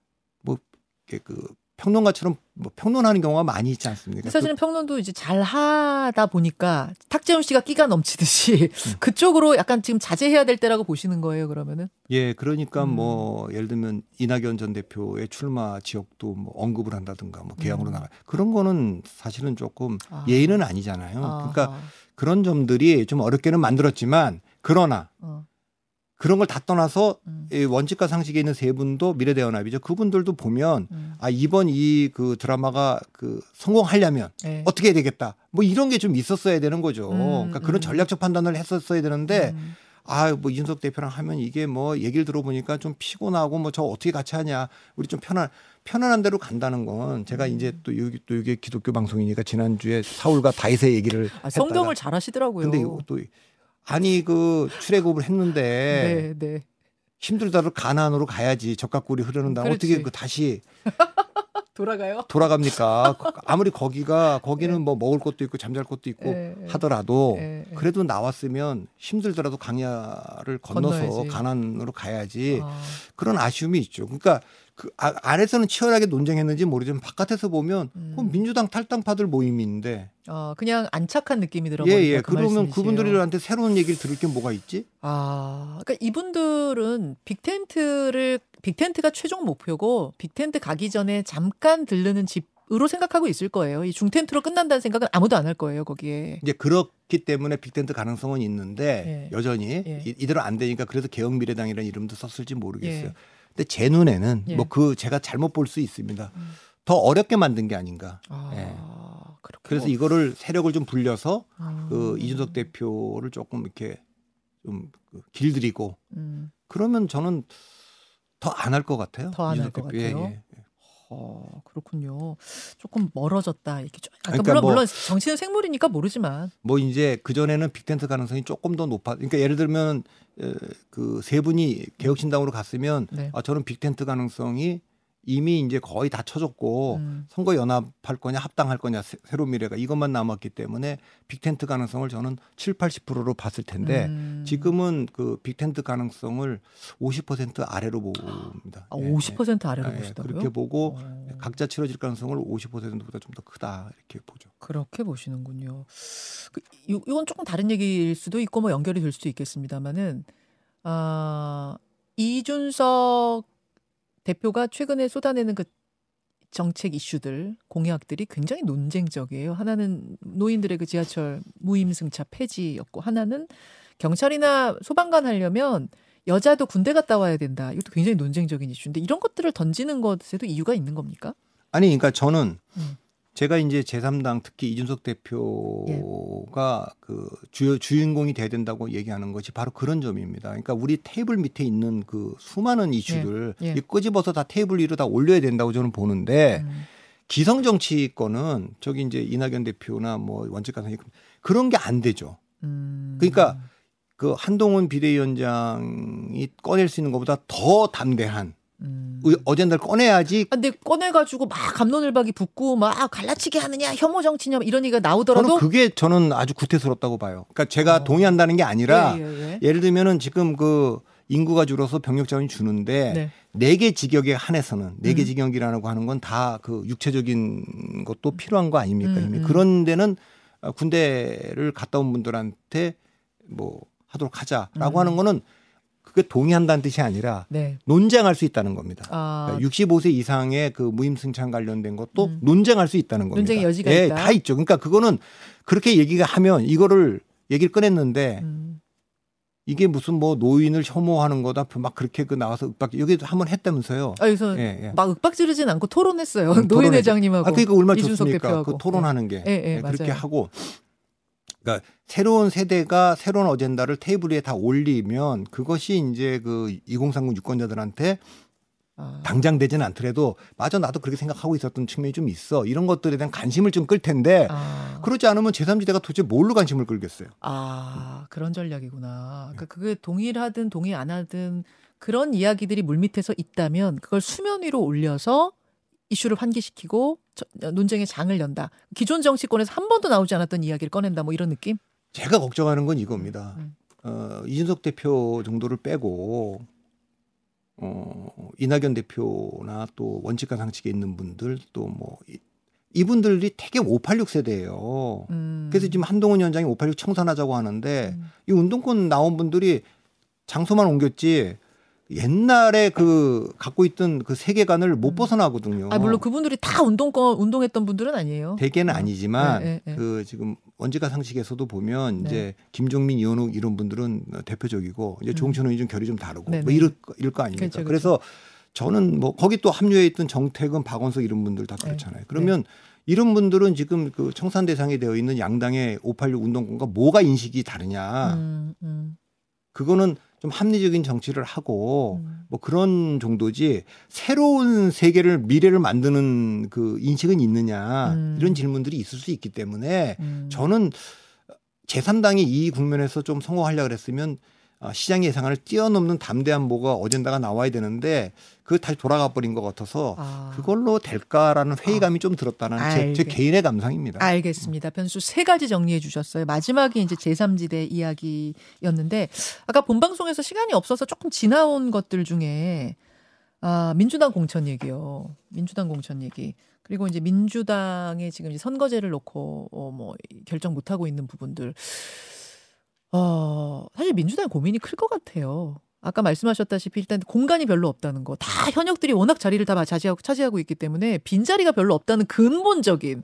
[SPEAKER 2] 이렇게 그 평론가처럼 뭐 평론하는 경우가 많이 있지 않습니까?
[SPEAKER 1] 사실은 평론도 이제 잘 하다 보니까 탁재훈 씨가 끼가 넘치듯이
[SPEAKER 2] 음.
[SPEAKER 1] 그쪽으로 약간 지금 자제해야 될 때라고 보시는 거예요, 그러면은?
[SPEAKER 2] 그, 예, 그러니까
[SPEAKER 1] 음.
[SPEAKER 2] 뭐 예를 들면 이낙연 전 대표의 출마 지역도 뭐 언급을 한다든가 뭐 개항으로
[SPEAKER 1] 음.
[SPEAKER 2] 나가 그런 거는 사실은 조금
[SPEAKER 1] 아.
[SPEAKER 2] 예의는 아니잖아요.
[SPEAKER 1] 아하.
[SPEAKER 2] 그러니까 그런 점들이 좀 어렵게는 만들었지만 그러나
[SPEAKER 1] 어.
[SPEAKER 2] 그런 걸 다 떠나서
[SPEAKER 1] 음.
[SPEAKER 2] 이 원칙과 상식에 있는 세 분도 미래대연합이죠. 그분들도 보면
[SPEAKER 1] 음.
[SPEAKER 2] 아 이번 이 그 드라마가 그 성공하려면
[SPEAKER 1] 네.
[SPEAKER 2] 어떻게 해야 되겠다. 뭐 이런 게 좀 있었어야 되는 거죠.
[SPEAKER 1] 음,
[SPEAKER 2] 그러니까 그런
[SPEAKER 1] 음.
[SPEAKER 2] 전략적 판단을 했었어야 되는데
[SPEAKER 1] 음.
[SPEAKER 2] 아뭐 이준석 대표랑 하면 이게 뭐 얘기를 들어보니까 좀 피곤하고 뭐 저 어떻게 같이 하냐. 우리 좀 편한 편안한 대로 간다는 건 제가
[SPEAKER 1] 음.
[SPEAKER 2] 이제 또 여기 또 이게 기독교 방송이니까 지난주에 사울과 다윗의 얘기를
[SPEAKER 1] 아, 성경을 잘 하시더라고요.
[SPEAKER 2] 근데 또 아니 그 출애굽을 했는데
[SPEAKER 1] 네, 네.
[SPEAKER 2] 힘들다도 가난으로 가야지 적각골이 흐르는다
[SPEAKER 1] 그렇지.
[SPEAKER 2] 어떻게 그 다시
[SPEAKER 1] 돌아가요?
[SPEAKER 2] 돌아갑니까 아무리 거기가 거기는 뭐 먹을 것도 있고 잠잘 것도 있고
[SPEAKER 1] 네, 네.
[SPEAKER 2] 하더라도
[SPEAKER 1] 네, 네.
[SPEAKER 2] 그래도 나왔으면 힘들더라도 강야를 건너서
[SPEAKER 1] 건너야지.
[SPEAKER 2] 가난으로 가야지
[SPEAKER 1] 아,
[SPEAKER 2] 그런 아쉬움이 있죠 그러니까 그 아- 안에서는 치열하게 논쟁했는지 모르지만 바깥에서 보면
[SPEAKER 1] 음.
[SPEAKER 2] 그건 민주당 탈당파들 모임인데
[SPEAKER 1] 어, 그냥 안착한 느낌이 들어버린다.
[SPEAKER 2] 예예
[SPEAKER 1] 그
[SPEAKER 2] 그러면. 그분들한테 새로운 얘기를 들을 게 뭐가 있지
[SPEAKER 1] 아, 그러니까 이분들은 빅텐트를 빅텐트가 최종 목표고 빅텐트 가기 전에 잠깐 들르는 집 으로 생각하고 있을 거예요. 이 중텐트로 끝난다는 생각은 아무도 안 할 거예요, 거기에.
[SPEAKER 2] 이제 그렇기 때문에 빅텐트 가능성은 있는데
[SPEAKER 1] 예.
[SPEAKER 2] 여전히
[SPEAKER 1] 예.
[SPEAKER 2] 이- 이대로 안 되니까 그래서 개혁미래당이라는 이름도 썼을지 모르겠어요.
[SPEAKER 1] 예.
[SPEAKER 2] 근데 제 눈에는
[SPEAKER 1] 예.
[SPEAKER 2] 뭐그 제가 잘못 볼 수 있습니다.
[SPEAKER 1] 음.
[SPEAKER 2] 더 어렵게 만든 게 아닌가.
[SPEAKER 1] 아,
[SPEAKER 2] 예. 그래서
[SPEAKER 1] 뭐-
[SPEAKER 2] 이거를 세력을 좀 불려서
[SPEAKER 1] 음.
[SPEAKER 2] 그 이준석 대표를 조금 이렇게 좀그 길들이고
[SPEAKER 1] 음.
[SPEAKER 2] 그러면 저는 더 안 할 것 같아요.
[SPEAKER 1] 더 안할
[SPEAKER 2] 이준석
[SPEAKER 1] 것
[SPEAKER 2] 대표. 예,
[SPEAKER 1] 같아요?
[SPEAKER 2] 예.
[SPEAKER 1] 어, 그렇군요. 조금 멀어졌다. 이렇게 좀. 아까
[SPEAKER 2] 그러니까
[SPEAKER 1] 물론
[SPEAKER 2] 뭐-
[SPEAKER 1] 물론 정치는 생물이니까 모르지만.
[SPEAKER 2] 뭐 이제 그 전에는 빅텐트 가능성이 조금 더 높아. 그러니까 예를 들면 그 세 분이 개혁신당으로 갔으면
[SPEAKER 1] 네.
[SPEAKER 2] 아 저는 빅텐트 가능성이 이미 이제 거의 다 쳐졌고
[SPEAKER 1] 음.
[SPEAKER 2] 선거 연합할 거냐 합당할 거냐 새- 새로운 미래가 이것만 남았기 때문에 빅텐트 가능성을 저는 7, 80%로 봤을 텐데
[SPEAKER 1] 음.
[SPEAKER 2] 지금은 그 빅텐트 가능성을 50% 아래로 봅니다.
[SPEAKER 1] 아,
[SPEAKER 2] 예,
[SPEAKER 1] 50% 아래로
[SPEAKER 2] 예. 예,
[SPEAKER 1] 보시다고요?
[SPEAKER 2] 그렇게 보고
[SPEAKER 1] 어.
[SPEAKER 2] 각자 치러질 가능성을 50%보다 좀 더 크다 이렇게 보죠.
[SPEAKER 1] 그렇게 보시는군요. 그, 이- 이건 조금 다른 얘기일 수도 있고 뭐 연결이 될 수도 있겠습니다만은 아, 이준석 대표가 최근에 쏟아내는 그 정책 이슈들 공약들이 굉장히 논쟁적이에요. 하나는 노인들의 그 지하철 무임승차 폐지였고 하나는 경찰이나 소방관 하려면 여자도 군대 갔다 와야 된다. 이것도 굉장히 논쟁적인 이슈인데 이런 것들을 던지는 것에도 이유가 있는 겁니까?
[SPEAKER 2] 아니 그러니까 저는
[SPEAKER 1] 음.
[SPEAKER 2] 제가 이제 제3당 특히 이준석 대표가 그 주요 주인공이 돼야 된다고 얘기하는 것이 바로 그런 점입니다. 그러니까 우리 테이블 밑에 있는 그 수많은 이슈를
[SPEAKER 1] 예.
[SPEAKER 2] 이 끄집어서 다 테이블 위로 다 올려야 된다고 저는 보는데
[SPEAKER 1] 음.
[SPEAKER 2] 기성 정치권은 저기 이제 이낙연 대표나 뭐 원칙 가상 그런 게 안 되죠.
[SPEAKER 1] 음.
[SPEAKER 2] 그러니까 그 한동훈 비대위원장이 꺼낼 수 있는 것보다 더 담대한
[SPEAKER 1] 음.
[SPEAKER 2] 의- 어젠다를 꺼내야지
[SPEAKER 1] 아, 근데 꺼내가지고 막 감론을박이 붙고 막 갈라치기 하느냐 혐오 정치냐 뭐 이런 얘기가 나오더라도
[SPEAKER 2] 저는 그게 저는 아주 구태스럽다고 봐요. 그러니까 제가
[SPEAKER 1] 어.
[SPEAKER 2] 동의한다는 게 아니라
[SPEAKER 1] 예, 예, 예.
[SPEAKER 2] 예를 들면은 지금 그 인구가 줄어서 병력 자원이 주는데
[SPEAKER 1] 네.
[SPEAKER 2] 네개 직역에 한해서는 네개
[SPEAKER 1] 음.
[SPEAKER 2] 직역이라고 하는 건 다 그 육체적인 것도 필요한 거 아닙니까?
[SPEAKER 1] 음, 음.
[SPEAKER 2] 그런 데는 어, 군대를 갔다 온 분들한테 뭐 하도록 하자라고
[SPEAKER 1] 음.
[SPEAKER 2] 하는 거는 그게 동의한다는 뜻이 아니라
[SPEAKER 1] 네.
[SPEAKER 2] 논쟁할 수 있다는 겁니다.
[SPEAKER 1] 아,
[SPEAKER 2] 그러니까 65세 이상의 그 무임승차 관련된 것도
[SPEAKER 1] 음.
[SPEAKER 2] 논쟁할 수 있다는 겁니다.
[SPEAKER 1] 논쟁의 여지가
[SPEAKER 2] 예,
[SPEAKER 1] 있다.
[SPEAKER 2] 다 있죠. 그러니까 그거는 그렇게 얘기가 하면 이거를 얘기를 꺼냈는데
[SPEAKER 1] 음.
[SPEAKER 2] 이게 무슨 뭐 노인을 혐오하는 거다 막 그렇게 그 나와서 윽박 여기도 한번 했다면서요.
[SPEAKER 1] 아, 그래서
[SPEAKER 2] 예, 예.
[SPEAKER 1] 막 윽박 지르진 않고 토론했어요.
[SPEAKER 2] 음,
[SPEAKER 1] 노인
[SPEAKER 2] 토론했죠.
[SPEAKER 1] 회장님하고
[SPEAKER 2] 아 그러니까 얼마나 좋습니까?
[SPEAKER 1] 대표하고.
[SPEAKER 2] 그 토론하는 게
[SPEAKER 1] 예, 예,
[SPEAKER 2] 예, 그렇게
[SPEAKER 1] 맞아요.
[SPEAKER 2] 하고 그러니까 새로운 세대가 새로운 어젠다를 테이블 위에 다 올리면 그것이 이제 그 2030 유권자들한테
[SPEAKER 1] 아,
[SPEAKER 2] 당장 되지는 않더라도 맞아 나도 그렇게 생각하고 있었던 측면이 좀 있어 이런 것들에 대한 관심을 좀 끌 텐데
[SPEAKER 1] 아,
[SPEAKER 2] 그러지 않으면 제3지대가 도대체 뭘로 관심을 끌겠어요.
[SPEAKER 1] 아, 그런 전략이구나. 그러니까 그게 동의하든 동의 안 하든 그런 이야기들이 물밑에서 있다면 그걸 수면 위로 올려서 이슈를 환기시키고 저- 논쟁의 장을 연다. 기존 정치권에서 한 번도 나오지 않았던 이야기를 꺼낸다. 뭐 이런 느낌?
[SPEAKER 2] 제가 걱정하는 건 이겁니다.
[SPEAKER 1] 음.
[SPEAKER 2] 어, 이준석 대표 정도를 빼고 어, 이낙연 대표나 또 원칙과 상식에 있는 분들 또뭐 이분들이 되게 586 세대예요.
[SPEAKER 1] 음.
[SPEAKER 2] 그래서 지금 한동훈 위원장이 586 청산하자고 하는데
[SPEAKER 1] 음.
[SPEAKER 2] 이 운동권 나온 분들이 장소만 옮겼지 옛날에 그 갖고 있던 그 세계관을 못
[SPEAKER 1] 음.
[SPEAKER 2] 벗어나거든요.
[SPEAKER 1] 아 물론 그분들이 다 운동권 운동했던 분들은 아니에요.
[SPEAKER 2] 대개는 아니지만
[SPEAKER 1] 네, 네, 네.
[SPEAKER 2] 그 지금 원지가 상식에서도 보면
[SPEAKER 1] 네.
[SPEAKER 2] 이제 김종민, 이현욱 이런 분들은 대표적이고 이제
[SPEAKER 1] 음.
[SPEAKER 2] 조홍천 의원 좀 결이 좀 다르고
[SPEAKER 1] 네,
[SPEAKER 2] 뭐
[SPEAKER 1] 네.
[SPEAKER 2] 이럴 거- 이럴 거 아닙니까?
[SPEAKER 1] 그렇죠,
[SPEAKER 2] 그래서 저는 뭐 거기 또 합류해 있던 정태근, 박원석 이런 분들 다
[SPEAKER 1] 네.
[SPEAKER 2] 그렇잖아요. 그러면 이런 분들은 지금 그 청산 대상이 되어 있는 양당의 586 운동권과 뭐가 인식이 다르냐?
[SPEAKER 1] 음, 음,
[SPEAKER 2] 그거는 좀 합리적인 정치를 하고
[SPEAKER 1] 음.
[SPEAKER 2] 뭐 그런 정도지 새로운 세계를 미래를 만드는 그 인식은 있느냐
[SPEAKER 1] 음.
[SPEAKER 2] 이런 질문들이 있을 수 있기 때문에
[SPEAKER 1] 음.
[SPEAKER 2] 저는 제3당이 이 국면에서 좀 성공하려고 그랬으면 아, 시장 예상을 뛰어넘는 담대한 뭐가 어젠다가 나와야 되는데 그거 다시 돌아가 버린 것 같아서
[SPEAKER 1] 아.
[SPEAKER 2] 그걸로 될까라는 회의감이 좀 들었다는 제, 제 개인의 감상입니다.
[SPEAKER 1] 알겠습니다. 변수 세 가지 정리해 주셨어요. 마지막이 이제 제3지대 이야기였는데 아까 본 방송에서 시간이 없어서 조금 지나온 것들 중에 아, 민주당 공천 얘기요. 민주당 공천 얘기. 그리고 이제 민주당의 지금 선거제를 놓고 어, 뭐 결정 못 하고 있는 부분들. 어, 사실 민주당의 고민이 클 것 같아요. 아까 말씀하셨다시피 일단 공간이 별로 없다는 거. 다 현역들이 워낙 자리를 다 차지하고, 차지하고 있기 때문에 빈자리가 별로 없다는 근본적인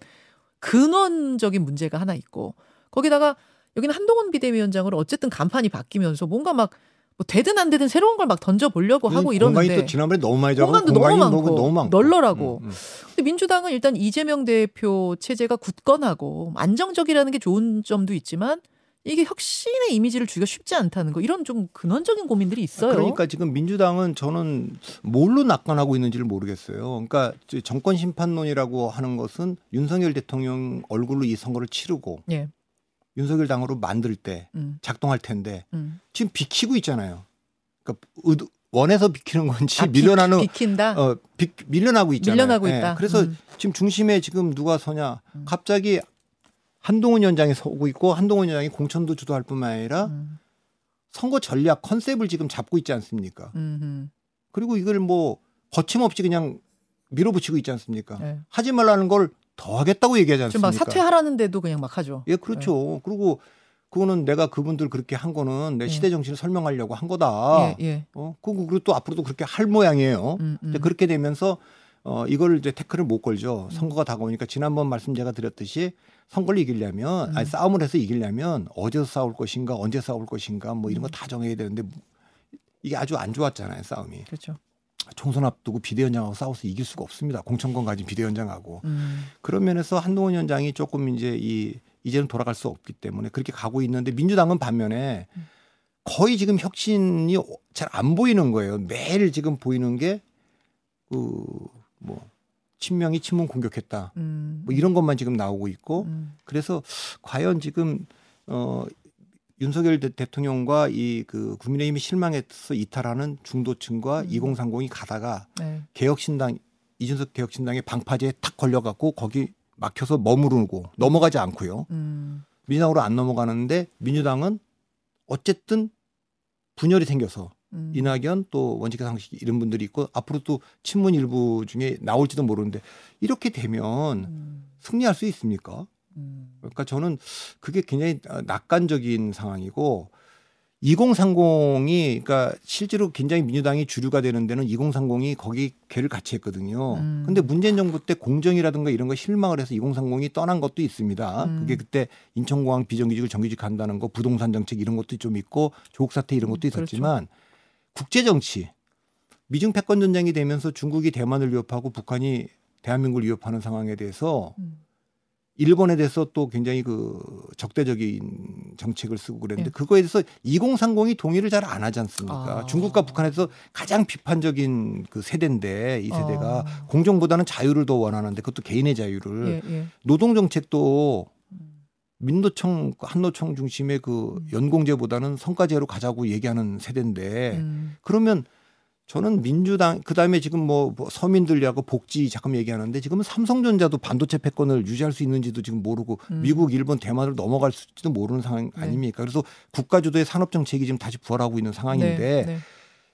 [SPEAKER 1] 근원적인 문제가 하나 있고 거기다가 여기는 한동훈 비대위원장으로 어쨌든 간판이 바뀌면서 뭔가 막 뭐 되든 안 되든 새로운 걸 막 던져 보려고 하고
[SPEAKER 2] 공간이 또
[SPEAKER 1] 이러는데
[SPEAKER 2] 지난번에 너무 많이 잡고
[SPEAKER 1] 공간도 너무 많고,
[SPEAKER 2] 너무 많고
[SPEAKER 1] 널널하고.
[SPEAKER 2] 음, 음.
[SPEAKER 1] 근데 민주당은 일단 이재명 대표 체제가 굳건하고 안정적이라는 게 좋은 점도 있지만 이게 혁신의 이미지를 주기가 쉽지 않다는 거 이런 좀 근원적인 고민들이 있어요.
[SPEAKER 2] 그러니까 지금 민주당은 저는 뭘로 낙관하고 있는지를 모르겠어요. 그러니까 저 정권 심판론이라고 하는 것은 윤석열 대통령 얼굴로 이 선거를 치르고
[SPEAKER 1] 예.
[SPEAKER 2] 윤석열 당으로 만들 때
[SPEAKER 1] 음,
[SPEAKER 2] 작동할 텐데
[SPEAKER 1] 음.
[SPEAKER 2] 지금 비키고 있잖아요. 그러니까 의도- 원해서 비키는 건지
[SPEAKER 1] 아, 비-
[SPEAKER 2] 밀려나는
[SPEAKER 1] 비킨다.
[SPEAKER 2] 어 비, 밀려나고 있잖아요.
[SPEAKER 1] 밀려나고
[SPEAKER 2] 예,
[SPEAKER 1] 있다.
[SPEAKER 2] 그래서
[SPEAKER 1] 음.
[SPEAKER 2] 지금 중심에 지금 누가 서냐?
[SPEAKER 1] 음.
[SPEAKER 2] 갑자기 한동훈 위원장이 서고 있고 한동훈 위원장이 공천도 주도할 뿐만 아니라
[SPEAKER 1] 음,
[SPEAKER 2] 선거 전략 컨셉을 지금 잡고 있지 않습니까?
[SPEAKER 1] 음, 음.
[SPEAKER 2] 그리고 이걸 뭐 거침없이 그냥 밀어붙이고 있지 않습니까?
[SPEAKER 1] 예.
[SPEAKER 2] 하지 말라는 걸 더 하겠다고 얘기하지
[SPEAKER 1] 지금
[SPEAKER 2] 않습니까?
[SPEAKER 1] 막 사퇴하라는데도 그냥 막 하죠.
[SPEAKER 2] 예, 그렇죠. 그리고 그거는 내가 그분들 그렇게 한 거는 내
[SPEAKER 1] 예.
[SPEAKER 2] 시대 정신을 설명하려고 한 거다.
[SPEAKER 1] 예, 예.
[SPEAKER 2] 어, 그리고 또 앞으로도 그렇게 할 모양이에요.
[SPEAKER 1] 음, 음.
[SPEAKER 2] 그렇게 되면서 어 이걸 이제 태클을 못 걸죠. 선거가 다가오니까 지난번 말씀 제가 드렸듯이 선거를 이기려면
[SPEAKER 1] 음.
[SPEAKER 2] 아니 싸움을 해서 이기려면 어디서 싸울 것인가 언제 싸울 것인가 뭐 이런 거 다 정해야 되는데 이게 아주 안 좋았잖아요 싸움이
[SPEAKER 1] 그렇죠.
[SPEAKER 2] 총선 앞두고 비대위원장하고 싸워서 이길 수가 없습니다 공천권 가진 비대위원장하고
[SPEAKER 1] 음.
[SPEAKER 2] 그런 면에서 한동훈 위원장이 조금 이제 이 이제는 돌아갈 수 없기 때문에 그렇게 가고 있는데 민주당은 반면에
[SPEAKER 1] 음.
[SPEAKER 2] 거의 지금 혁신이 잘 안 보이는 거예요. 매일 지금 보이는 게그 뭐 친명이 친문 공격했다.
[SPEAKER 1] 음.
[SPEAKER 2] 뭐 이런 것만 지금 나오고 있고
[SPEAKER 1] 음.
[SPEAKER 2] 그래서 과연 지금 어 윤석열 대- 대통령과 이 그 국민의힘이 실망해서 이탈하는 중도층과
[SPEAKER 1] 음.
[SPEAKER 2] 2030이 가다가
[SPEAKER 1] 네.
[SPEAKER 2] 개혁신당 이준석 개혁신당의 방파제에 탁 걸려갖고 거기 막혀서 머무르고 넘어가지 않고요.
[SPEAKER 1] 음.
[SPEAKER 2] 민주당으로 안 넘어가는데 민주당은 어쨌든 분열이 생겨서
[SPEAKER 1] 음.
[SPEAKER 2] 이낙연 또 원칙 상식 이런 분들이 있고 앞으로 또 친문 일부 중에 나올지도 모르는데 이렇게 되면
[SPEAKER 1] 음.
[SPEAKER 2] 승리할 수 있습니까?
[SPEAKER 1] 음.
[SPEAKER 2] 그러니까 저는 그게 굉장히 어, 낙관적인 상황이고 2030이 그러니까 실제로 굉장히 민주당이 주류가 되는 데는 2030이 거기 개를 같이 했거든요.
[SPEAKER 1] 음.
[SPEAKER 2] 근데 문재인 정부 때 공정이라든가 이런 거 실망을 해서 2030이 떠난 것도 있습니다.
[SPEAKER 1] 음.
[SPEAKER 2] 그게 그때 인천공항 비정규직을 정규직 한다는 거 부동산 정책 이런 것도 좀 있고 조국 사태 이런 것도
[SPEAKER 1] 음, 그렇죠.
[SPEAKER 2] 있었지만 국제 정치 미중 패권 전쟁이 되면서 중국이 대만을 위협하고 북한이 대한민국을 위협하는 상황에 대해서
[SPEAKER 1] 음.
[SPEAKER 2] 일본에 대해서 또 굉장히 그 적대적인 정책을 쓰고 그랬는데
[SPEAKER 1] 예.
[SPEAKER 2] 그거에 대해서 2030이 동의를 잘 안 하지 않습니까?
[SPEAKER 1] 아.
[SPEAKER 2] 중국과 북한에서 가장 비판적인 그 세대인데 이 세대가
[SPEAKER 1] 아.
[SPEAKER 2] 공정보다는 자유를 더 원하는데 그것도 개인의 자유를
[SPEAKER 1] 예, 예.
[SPEAKER 2] 노동 정책도
[SPEAKER 1] 음.
[SPEAKER 2] 민노총 한노총 중심의 그
[SPEAKER 1] 음.
[SPEAKER 2] 연공제보다는 성과제로 가자고 얘기하는 세대인데
[SPEAKER 1] 음.
[SPEAKER 2] 그러면 저는 민주당 그다음에 지금 뭐, 뭐 서민들하고 복지 자꾸 얘기하는데 지금은 삼성전자도 반도체 패권을 유지할 수 있는지도 지금 모르고
[SPEAKER 1] 음.
[SPEAKER 2] 미국, 일본, 대만을 넘어갈지도 모르는 상황
[SPEAKER 1] 네.
[SPEAKER 2] 아닙니까? 그래서 국가 주도의 산업 정책이 지금 다시 부활하고 있는 상황인데
[SPEAKER 1] 네, 네.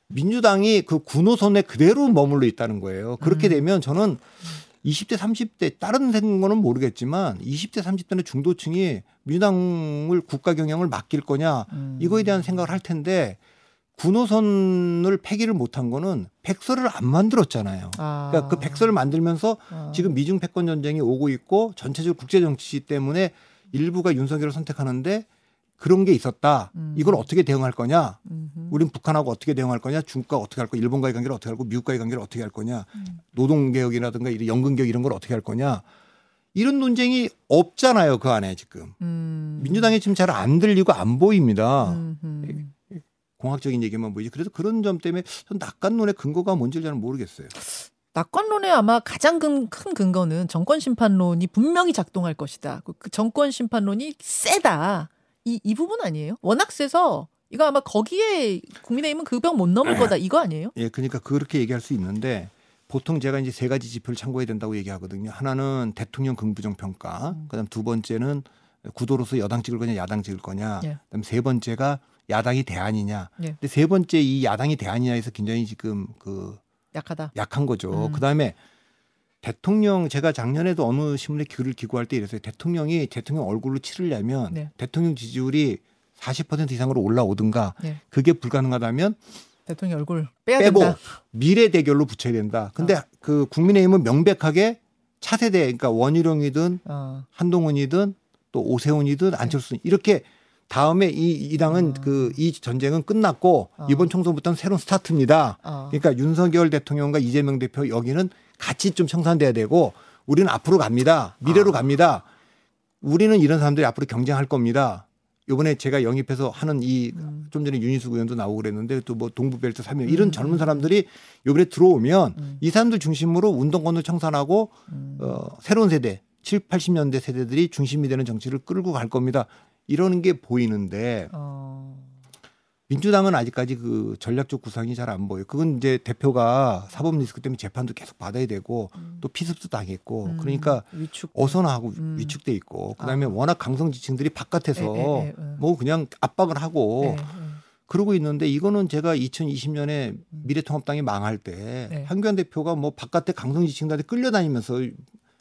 [SPEAKER 2] 민주당이 그 구노선에 그대로 머물러 있다는 거예요. 그렇게
[SPEAKER 1] 음.
[SPEAKER 2] 되면 저는 20대, 30대 다른 거는 모르겠지만 20대, 30대는 중도층이 민주당을 국가 경영을 맡길 거냐
[SPEAKER 1] 음.
[SPEAKER 2] 이거에 대한 생각을 할 텐데 그 노선을 폐기를 못한 거는 백서를 안 만들었잖아요.
[SPEAKER 1] 아.
[SPEAKER 2] 그러니까 그 백서를 만들면서
[SPEAKER 1] 아.
[SPEAKER 2] 지금 미중 패권 전쟁이 오고 있고 전체적으로 국제 정치 때문에 일부가 윤석열을 선택하는데 그런 게 있었다.
[SPEAKER 1] 음.
[SPEAKER 2] 이걸 어떻게 대응할 거냐?
[SPEAKER 1] 음흠.
[SPEAKER 2] 우린 북한하고 어떻게 대응할 거냐? 중국과 어떻게 할 거냐? 일본과의 관계를 어떻게 할 거고 미국과의 관계를 어떻게 할 거냐?
[SPEAKER 1] 음.
[SPEAKER 2] 노동 개혁이라든가 이런 연금 개혁 이런 걸 어떻게 할 거냐? 이런 논쟁이 없잖아요. 그 안에 지금.
[SPEAKER 1] 음.
[SPEAKER 2] 민주당이 지금 잘 안 들리고 안 보입니다.
[SPEAKER 1] 음흠.
[SPEAKER 2] 공학적인 얘기만 보이지. 그래서 그런 점 때문에 전 낙관론의 근거가 뭔지 잘 모르겠어요.
[SPEAKER 1] 낙관론의 아마 가장 큰, 큰 근거는 정권 심판론이 분명히 작동할 것이다. 그- 그 정권 심판론이 세다. 이, 이 부분 아니에요? 워낙 세서 이거 아마 거기에 국민의힘은 그벽못 넘을 거다. 이거 아니에요?
[SPEAKER 2] 예, 그러니까 그렇게 얘기할 수 있는데 보통 제가 이제 세 가지 지표를 참고해야 된다고 얘기하거든요. 하나는 대통령 긍부정 평가,
[SPEAKER 1] 음.
[SPEAKER 2] 그다음 두 번째는 구도로서 여당 찍을 거냐 야당 찍을 거냐,
[SPEAKER 1] 예.
[SPEAKER 2] 그다음 세 번째가 야당이 대안이냐.
[SPEAKER 1] 예.
[SPEAKER 2] 근데 세 번째 이 야당이 대안이냐에서 굉장히 지금 그
[SPEAKER 1] 약하다.
[SPEAKER 2] 약한 거죠.
[SPEAKER 1] 음.
[SPEAKER 2] 그다음에 대통령 제가 작년에도 어느 신문에 글을 기고할 때 이랬어요. 대통령이 대통령 얼굴로 치르려면
[SPEAKER 1] 네.
[SPEAKER 2] 대통령 지지율이 40% 이상으로 올라오든가
[SPEAKER 1] 네.
[SPEAKER 2] 그게 불가능하다면
[SPEAKER 1] 대통령 얼굴 빼야
[SPEAKER 2] 빼고
[SPEAKER 1] 된다.
[SPEAKER 2] 미래 대결로 붙여야 된다. 근데
[SPEAKER 1] 어.
[SPEAKER 2] 그 국민의힘은 명백하게 차세대 그러니까 원희룡이든
[SPEAKER 1] 어.
[SPEAKER 2] 한동훈이든 또 오세훈이든 안철수 이렇게 다음에 이, 이 당은
[SPEAKER 1] 어.
[SPEAKER 2] 그이 전쟁은 끝났고
[SPEAKER 1] 어.
[SPEAKER 2] 이번 총선부터는 새로운 스타트입니다.
[SPEAKER 1] 어.
[SPEAKER 2] 그러니까 윤석열 대통령과 이재명 대표 여기는 같이 좀 청산돼야 되고 우리는 앞으로 갑니다. 미래로
[SPEAKER 1] 아.
[SPEAKER 2] 갑니다. 우리는 이런 사람들이 앞으로 경쟁할 겁니다. 요번에 제가 영입해서 하는 이
[SPEAKER 1] 음.
[SPEAKER 2] 좀 전에 윤희숙 의원도 나오고 그랬는데 또 뭐 동부벨트 사명 이런
[SPEAKER 1] 음.
[SPEAKER 2] 젊은 사람들이 요번에 들어오면
[SPEAKER 1] 음.
[SPEAKER 2] 이 사람들 중심으로 운동권을 청산하고
[SPEAKER 1] 음.
[SPEAKER 2] 어, 새로운 세대 7, 80년대 세대들이 중심이 되는 정치를 끌고 갈 겁니다. 이러는 게 보이는데
[SPEAKER 1] 어.
[SPEAKER 2] 민주당은 아직까지 그 전략적 구상이 잘 안 보여요. 그건 이제 대표가 사법 리스크 때문에 재판도 계속 받아야 되고
[SPEAKER 1] 음.
[SPEAKER 2] 또 피습도 당했고
[SPEAKER 1] 음.
[SPEAKER 2] 그러니까
[SPEAKER 1] 위축.
[SPEAKER 2] 어선하고
[SPEAKER 1] 음.
[SPEAKER 2] 위축돼 있고 그다음에
[SPEAKER 1] 아.
[SPEAKER 2] 워낙 강성 지층들이 바깥에서
[SPEAKER 1] 에, 에, 에, 에.
[SPEAKER 2] 뭐 그냥 압박을 하고
[SPEAKER 1] 예, 예.
[SPEAKER 2] 그러고 있는데 이거는 제가 2020년에 미래통합당이 망할 때
[SPEAKER 1] 네.
[SPEAKER 2] 한교안 대표가 뭐 바깥에 강성 지층들한테 끌려다니면서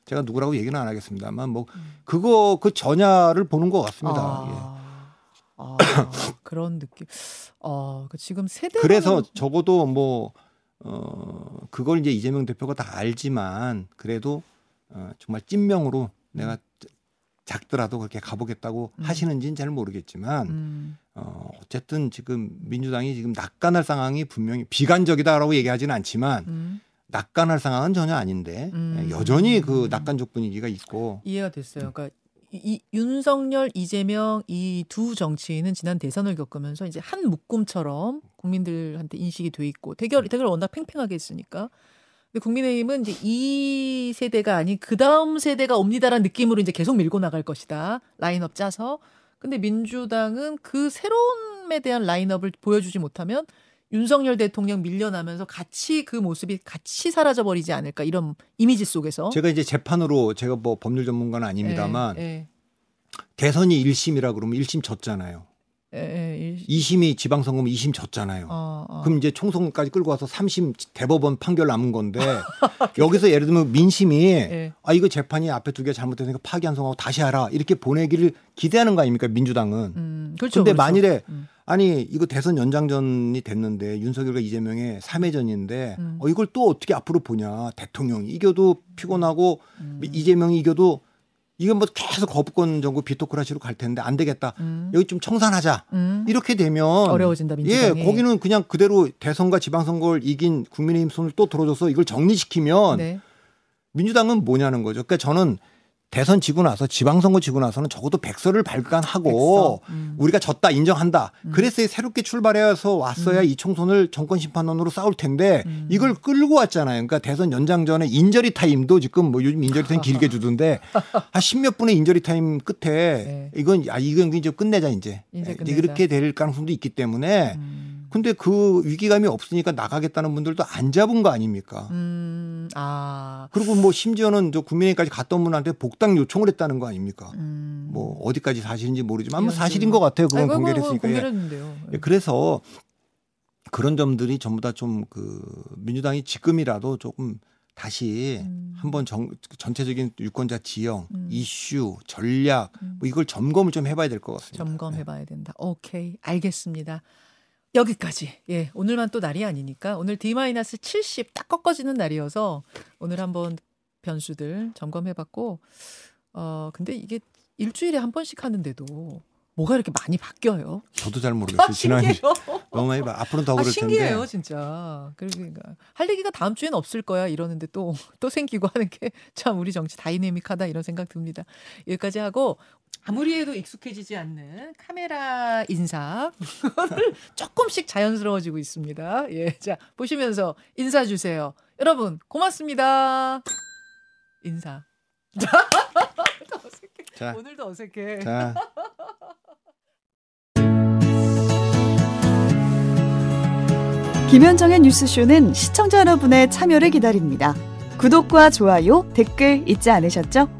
[SPEAKER 2] 제가 누구라고 얘기는 안 하겠습니다만 뭐
[SPEAKER 1] 음.
[SPEAKER 2] 그거 그 전야를 보는 것 같습니다. 예.
[SPEAKER 1] 아, 아, 그런 느낌. 어, 그 지금 세대
[SPEAKER 2] 그래서 적어도 뭐 어, 그걸 이제 이재명 대표가 다 알지만 그래도 어, 정말 찐명으로 내가 작더라도 그렇게 가보겠다고
[SPEAKER 1] 음.
[SPEAKER 2] 하시는지는 잘 모르겠지만
[SPEAKER 1] 음,
[SPEAKER 2] 어, 어쨌든 지금 민주당이 지금 낙관할 상황이 분명히 비관적이다라고 얘기하지는 않지만
[SPEAKER 1] 음,
[SPEAKER 2] 낙관할 상황은 전혀 아닌데
[SPEAKER 1] 음.
[SPEAKER 2] 예, 여전히 그 낙관적 분위기가 있고
[SPEAKER 1] 이해가 됐어요. 그러니까 이, 이 윤석열, 이재명 이 두 정치인은 지난 대선을 겪으면서 이제 한 묶음처럼 국민들한테 인식이 돼 있고 대결 대결 워낙 팽팽하게 했으니까. 근데 국민의힘은 이제 이 세대가 아닌 그 다음 세대가 옵니다라는 느낌으로 이제 계속 밀고 나갈 것이다. 라인업 짜서. 근데 민주당은 그 새로움에 대한 라인업을 보여주지 못하면 윤석열 대통령 밀려나면서 같이 그 모습이 같이 사라져 버리지 않을까 이런 이미지 속에서.
[SPEAKER 2] 제가 이제 재판으로 제가 뭐 법률 전문가는 아닙니다만
[SPEAKER 1] 예,
[SPEAKER 2] 대선이 1심이라 그러면 1심 졌잖아요.
[SPEAKER 1] 예, 예, 일-
[SPEAKER 2] 2심이 지방선거면 2심 졌잖아요.
[SPEAKER 1] 어, 어.
[SPEAKER 2] 그럼 이제 총선까지 끌고 와서 3심 대법원 판결 남은 건데 여기서 예를 들면 민심이
[SPEAKER 1] 예.
[SPEAKER 2] 아 이거 재판이 앞에 두 개 잘못됐으니까 파기환송하고 다시 하라 이렇게 보내기를 기대하는 거 아닙니까 민주당은.
[SPEAKER 1] 음, 그렇죠.
[SPEAKER 2] 근데
[SPEAKER 1] 그렇죠.
[SPEAKER 2] 만일에
[SPEAKER 1] 음.
[SPEAKER 2] 아니 이거 대선 연장전이 됐는데 윤석열과 이재명의 3회전인데
[SPEAKER 1] 음.
[SPEAKER 2] 어 이걸 또 어떻게 앞으로 보냐 대통령이 이겨도 피곤하고
[SPEAKER 1] 음.
[SPEAKER 2] 이재명이 이겨도 이건 뭐 계속 거부권 정부 vetocracy로 갈 텐데 안 되겠다
[SPEAKER 1] 음.
[SPEAKER 2] 여기 좀 청산하자
[SPEAKER 1] 음.
[SPEAKER 2] 이렇게 되면
[SPEAKER 1] 어려워진다
[SPEAKER 2] 예
[SPEAKER 1] 민주당이.
[SPEAKER 2] 거기는 그냥 그대로 대선과 지방선거를 이긴 국민의힘 손을 또 들어줘서 이걸 정리시키면
[SPEAKER 1] 네.
[SPEAKER 2] 민주당은 뭐냐는 거죠. 그러니까 저는 대선 지고 나서 지방선거 지고 나서는 적어도 백서를 발간하고
[SPEAKER 1] 백서. 음.
[SPEAKER 2] 우리가 졌다 인정한다.
[SPEAKER 1] 음.
[SPEAKER 2] 그랬어야 새롭게 출발해서 왔어야 이 총선을 정권 심판론으로 싸울 텐데
[SPEAKER 1] 음.
[SPEAKER 2] 이걸 끌고 왔잖아요. 그러니까 대선 연장 전에 인저리 타임도 지금 뭐 요즘 인저리 타임 길게 주던데 한 십몇 분의 인저리 타임 끝에
[SPEAKER 1] 네.
[SPEAKER 2] 이건 아 이건 이제 끝내자 이제.
[SPEAKER 1] 이제
[SPEAKER 2] 예,
[SPEAKER 1] 끝내자.
[SPEAKER 2] 이렇게 될 가능성도 있기 때문에
[SPEAKER 1] 음.
[SPEAKER 2] 근데 그 위기감이 없으니까 나가겠다는 분들도 안 잡은 거 아닙니까?
[SPEAKER 1] 음. 아.
[SPEAKER 2] 그리고 뭐 심지어는 저 국민의힘까지 갔던 분한테 복당 요청을 했다는 거 아닙니까?
[SPEAKER 1] 음.
[SPEAKER 2] 뭐 어디까지 사실인지 모르지만 뭐
[SPEAKER 1] 이런
[SPEAKER 2] 사실인. 것 같아요. 그건 공개를
[SPEAKER 1] 아이고,
[SPEAKER 2] 했으니까. 예.
[SPEAKER 1] 공개했는데요.
[SPEAKER 2] 예, 그래서 그런 점들이 전부 다 좀 그 민주당이 지금이라도 조금 다시
[SPEAKER 1] 음.
[SPEAKER 2] 한번 정, 전체적인 유권자 지형,
[SPEAKER 1] 음.
[SPEAKER 2] 이슈, 전략
[SPEAKER 1] 음.
[SPEAKER 2] 뭐 이걸 점검을 좀 해봐야 될 것 같습니다.
[SPEAKER 1] 점검해봐야 된다. 오케이, 알겠습니다. 여기까지. 예, 오늘만 또 날이 아니니까 오늘 D-70 딱 꺾어지는 날이어서 오늘 한번 변수들 점검해봤고, 어 근데 이게 일주일에 한 번씩 하는데도 뭐가 이렇게 많이 바뀌어요?
[SPEAKER 2] 저도 잘 모르겠어요.
[SPEAKER 1] 아,
[SPEAKER 2] 지난
[SPEAKER 1] 신기해요.
[SPEAKER 2] 너무 많이 봐. 앞으로는 더
[SPEAKER 1] 아,
[SPEAKER 2] 그럴
[SPEAKER 1] 신기해요,
[SPEAKER 2] 텐데.
[SPEAKER 1] 진짜. 그러니까 할 얘기가 다음 주엔 없을 거야 이러는데 또 또 생기고 하는 게 참 우리 정치 다이내믹하다 이런 생각 듭니다. 여기까지 하고 아무리 해도 익숙해지지 않는 카메라 인사 를 조금씩 자연스러워지고 있습니다. 예, 자 보시면서 인사 주세요. 여러분 고맙습니다. 인사. 어색해.
[SPEAKER 2] 자,
[SPEAKER 1] 오늘도 어색해.
[SPEAKER 2] 자.
[SPEAKER 3] 김현정의 뉴스쇼는 시청자 여러분의 참여를 기다립니다. 구독과 좋아요, 댓글 잊지 않으셨죠?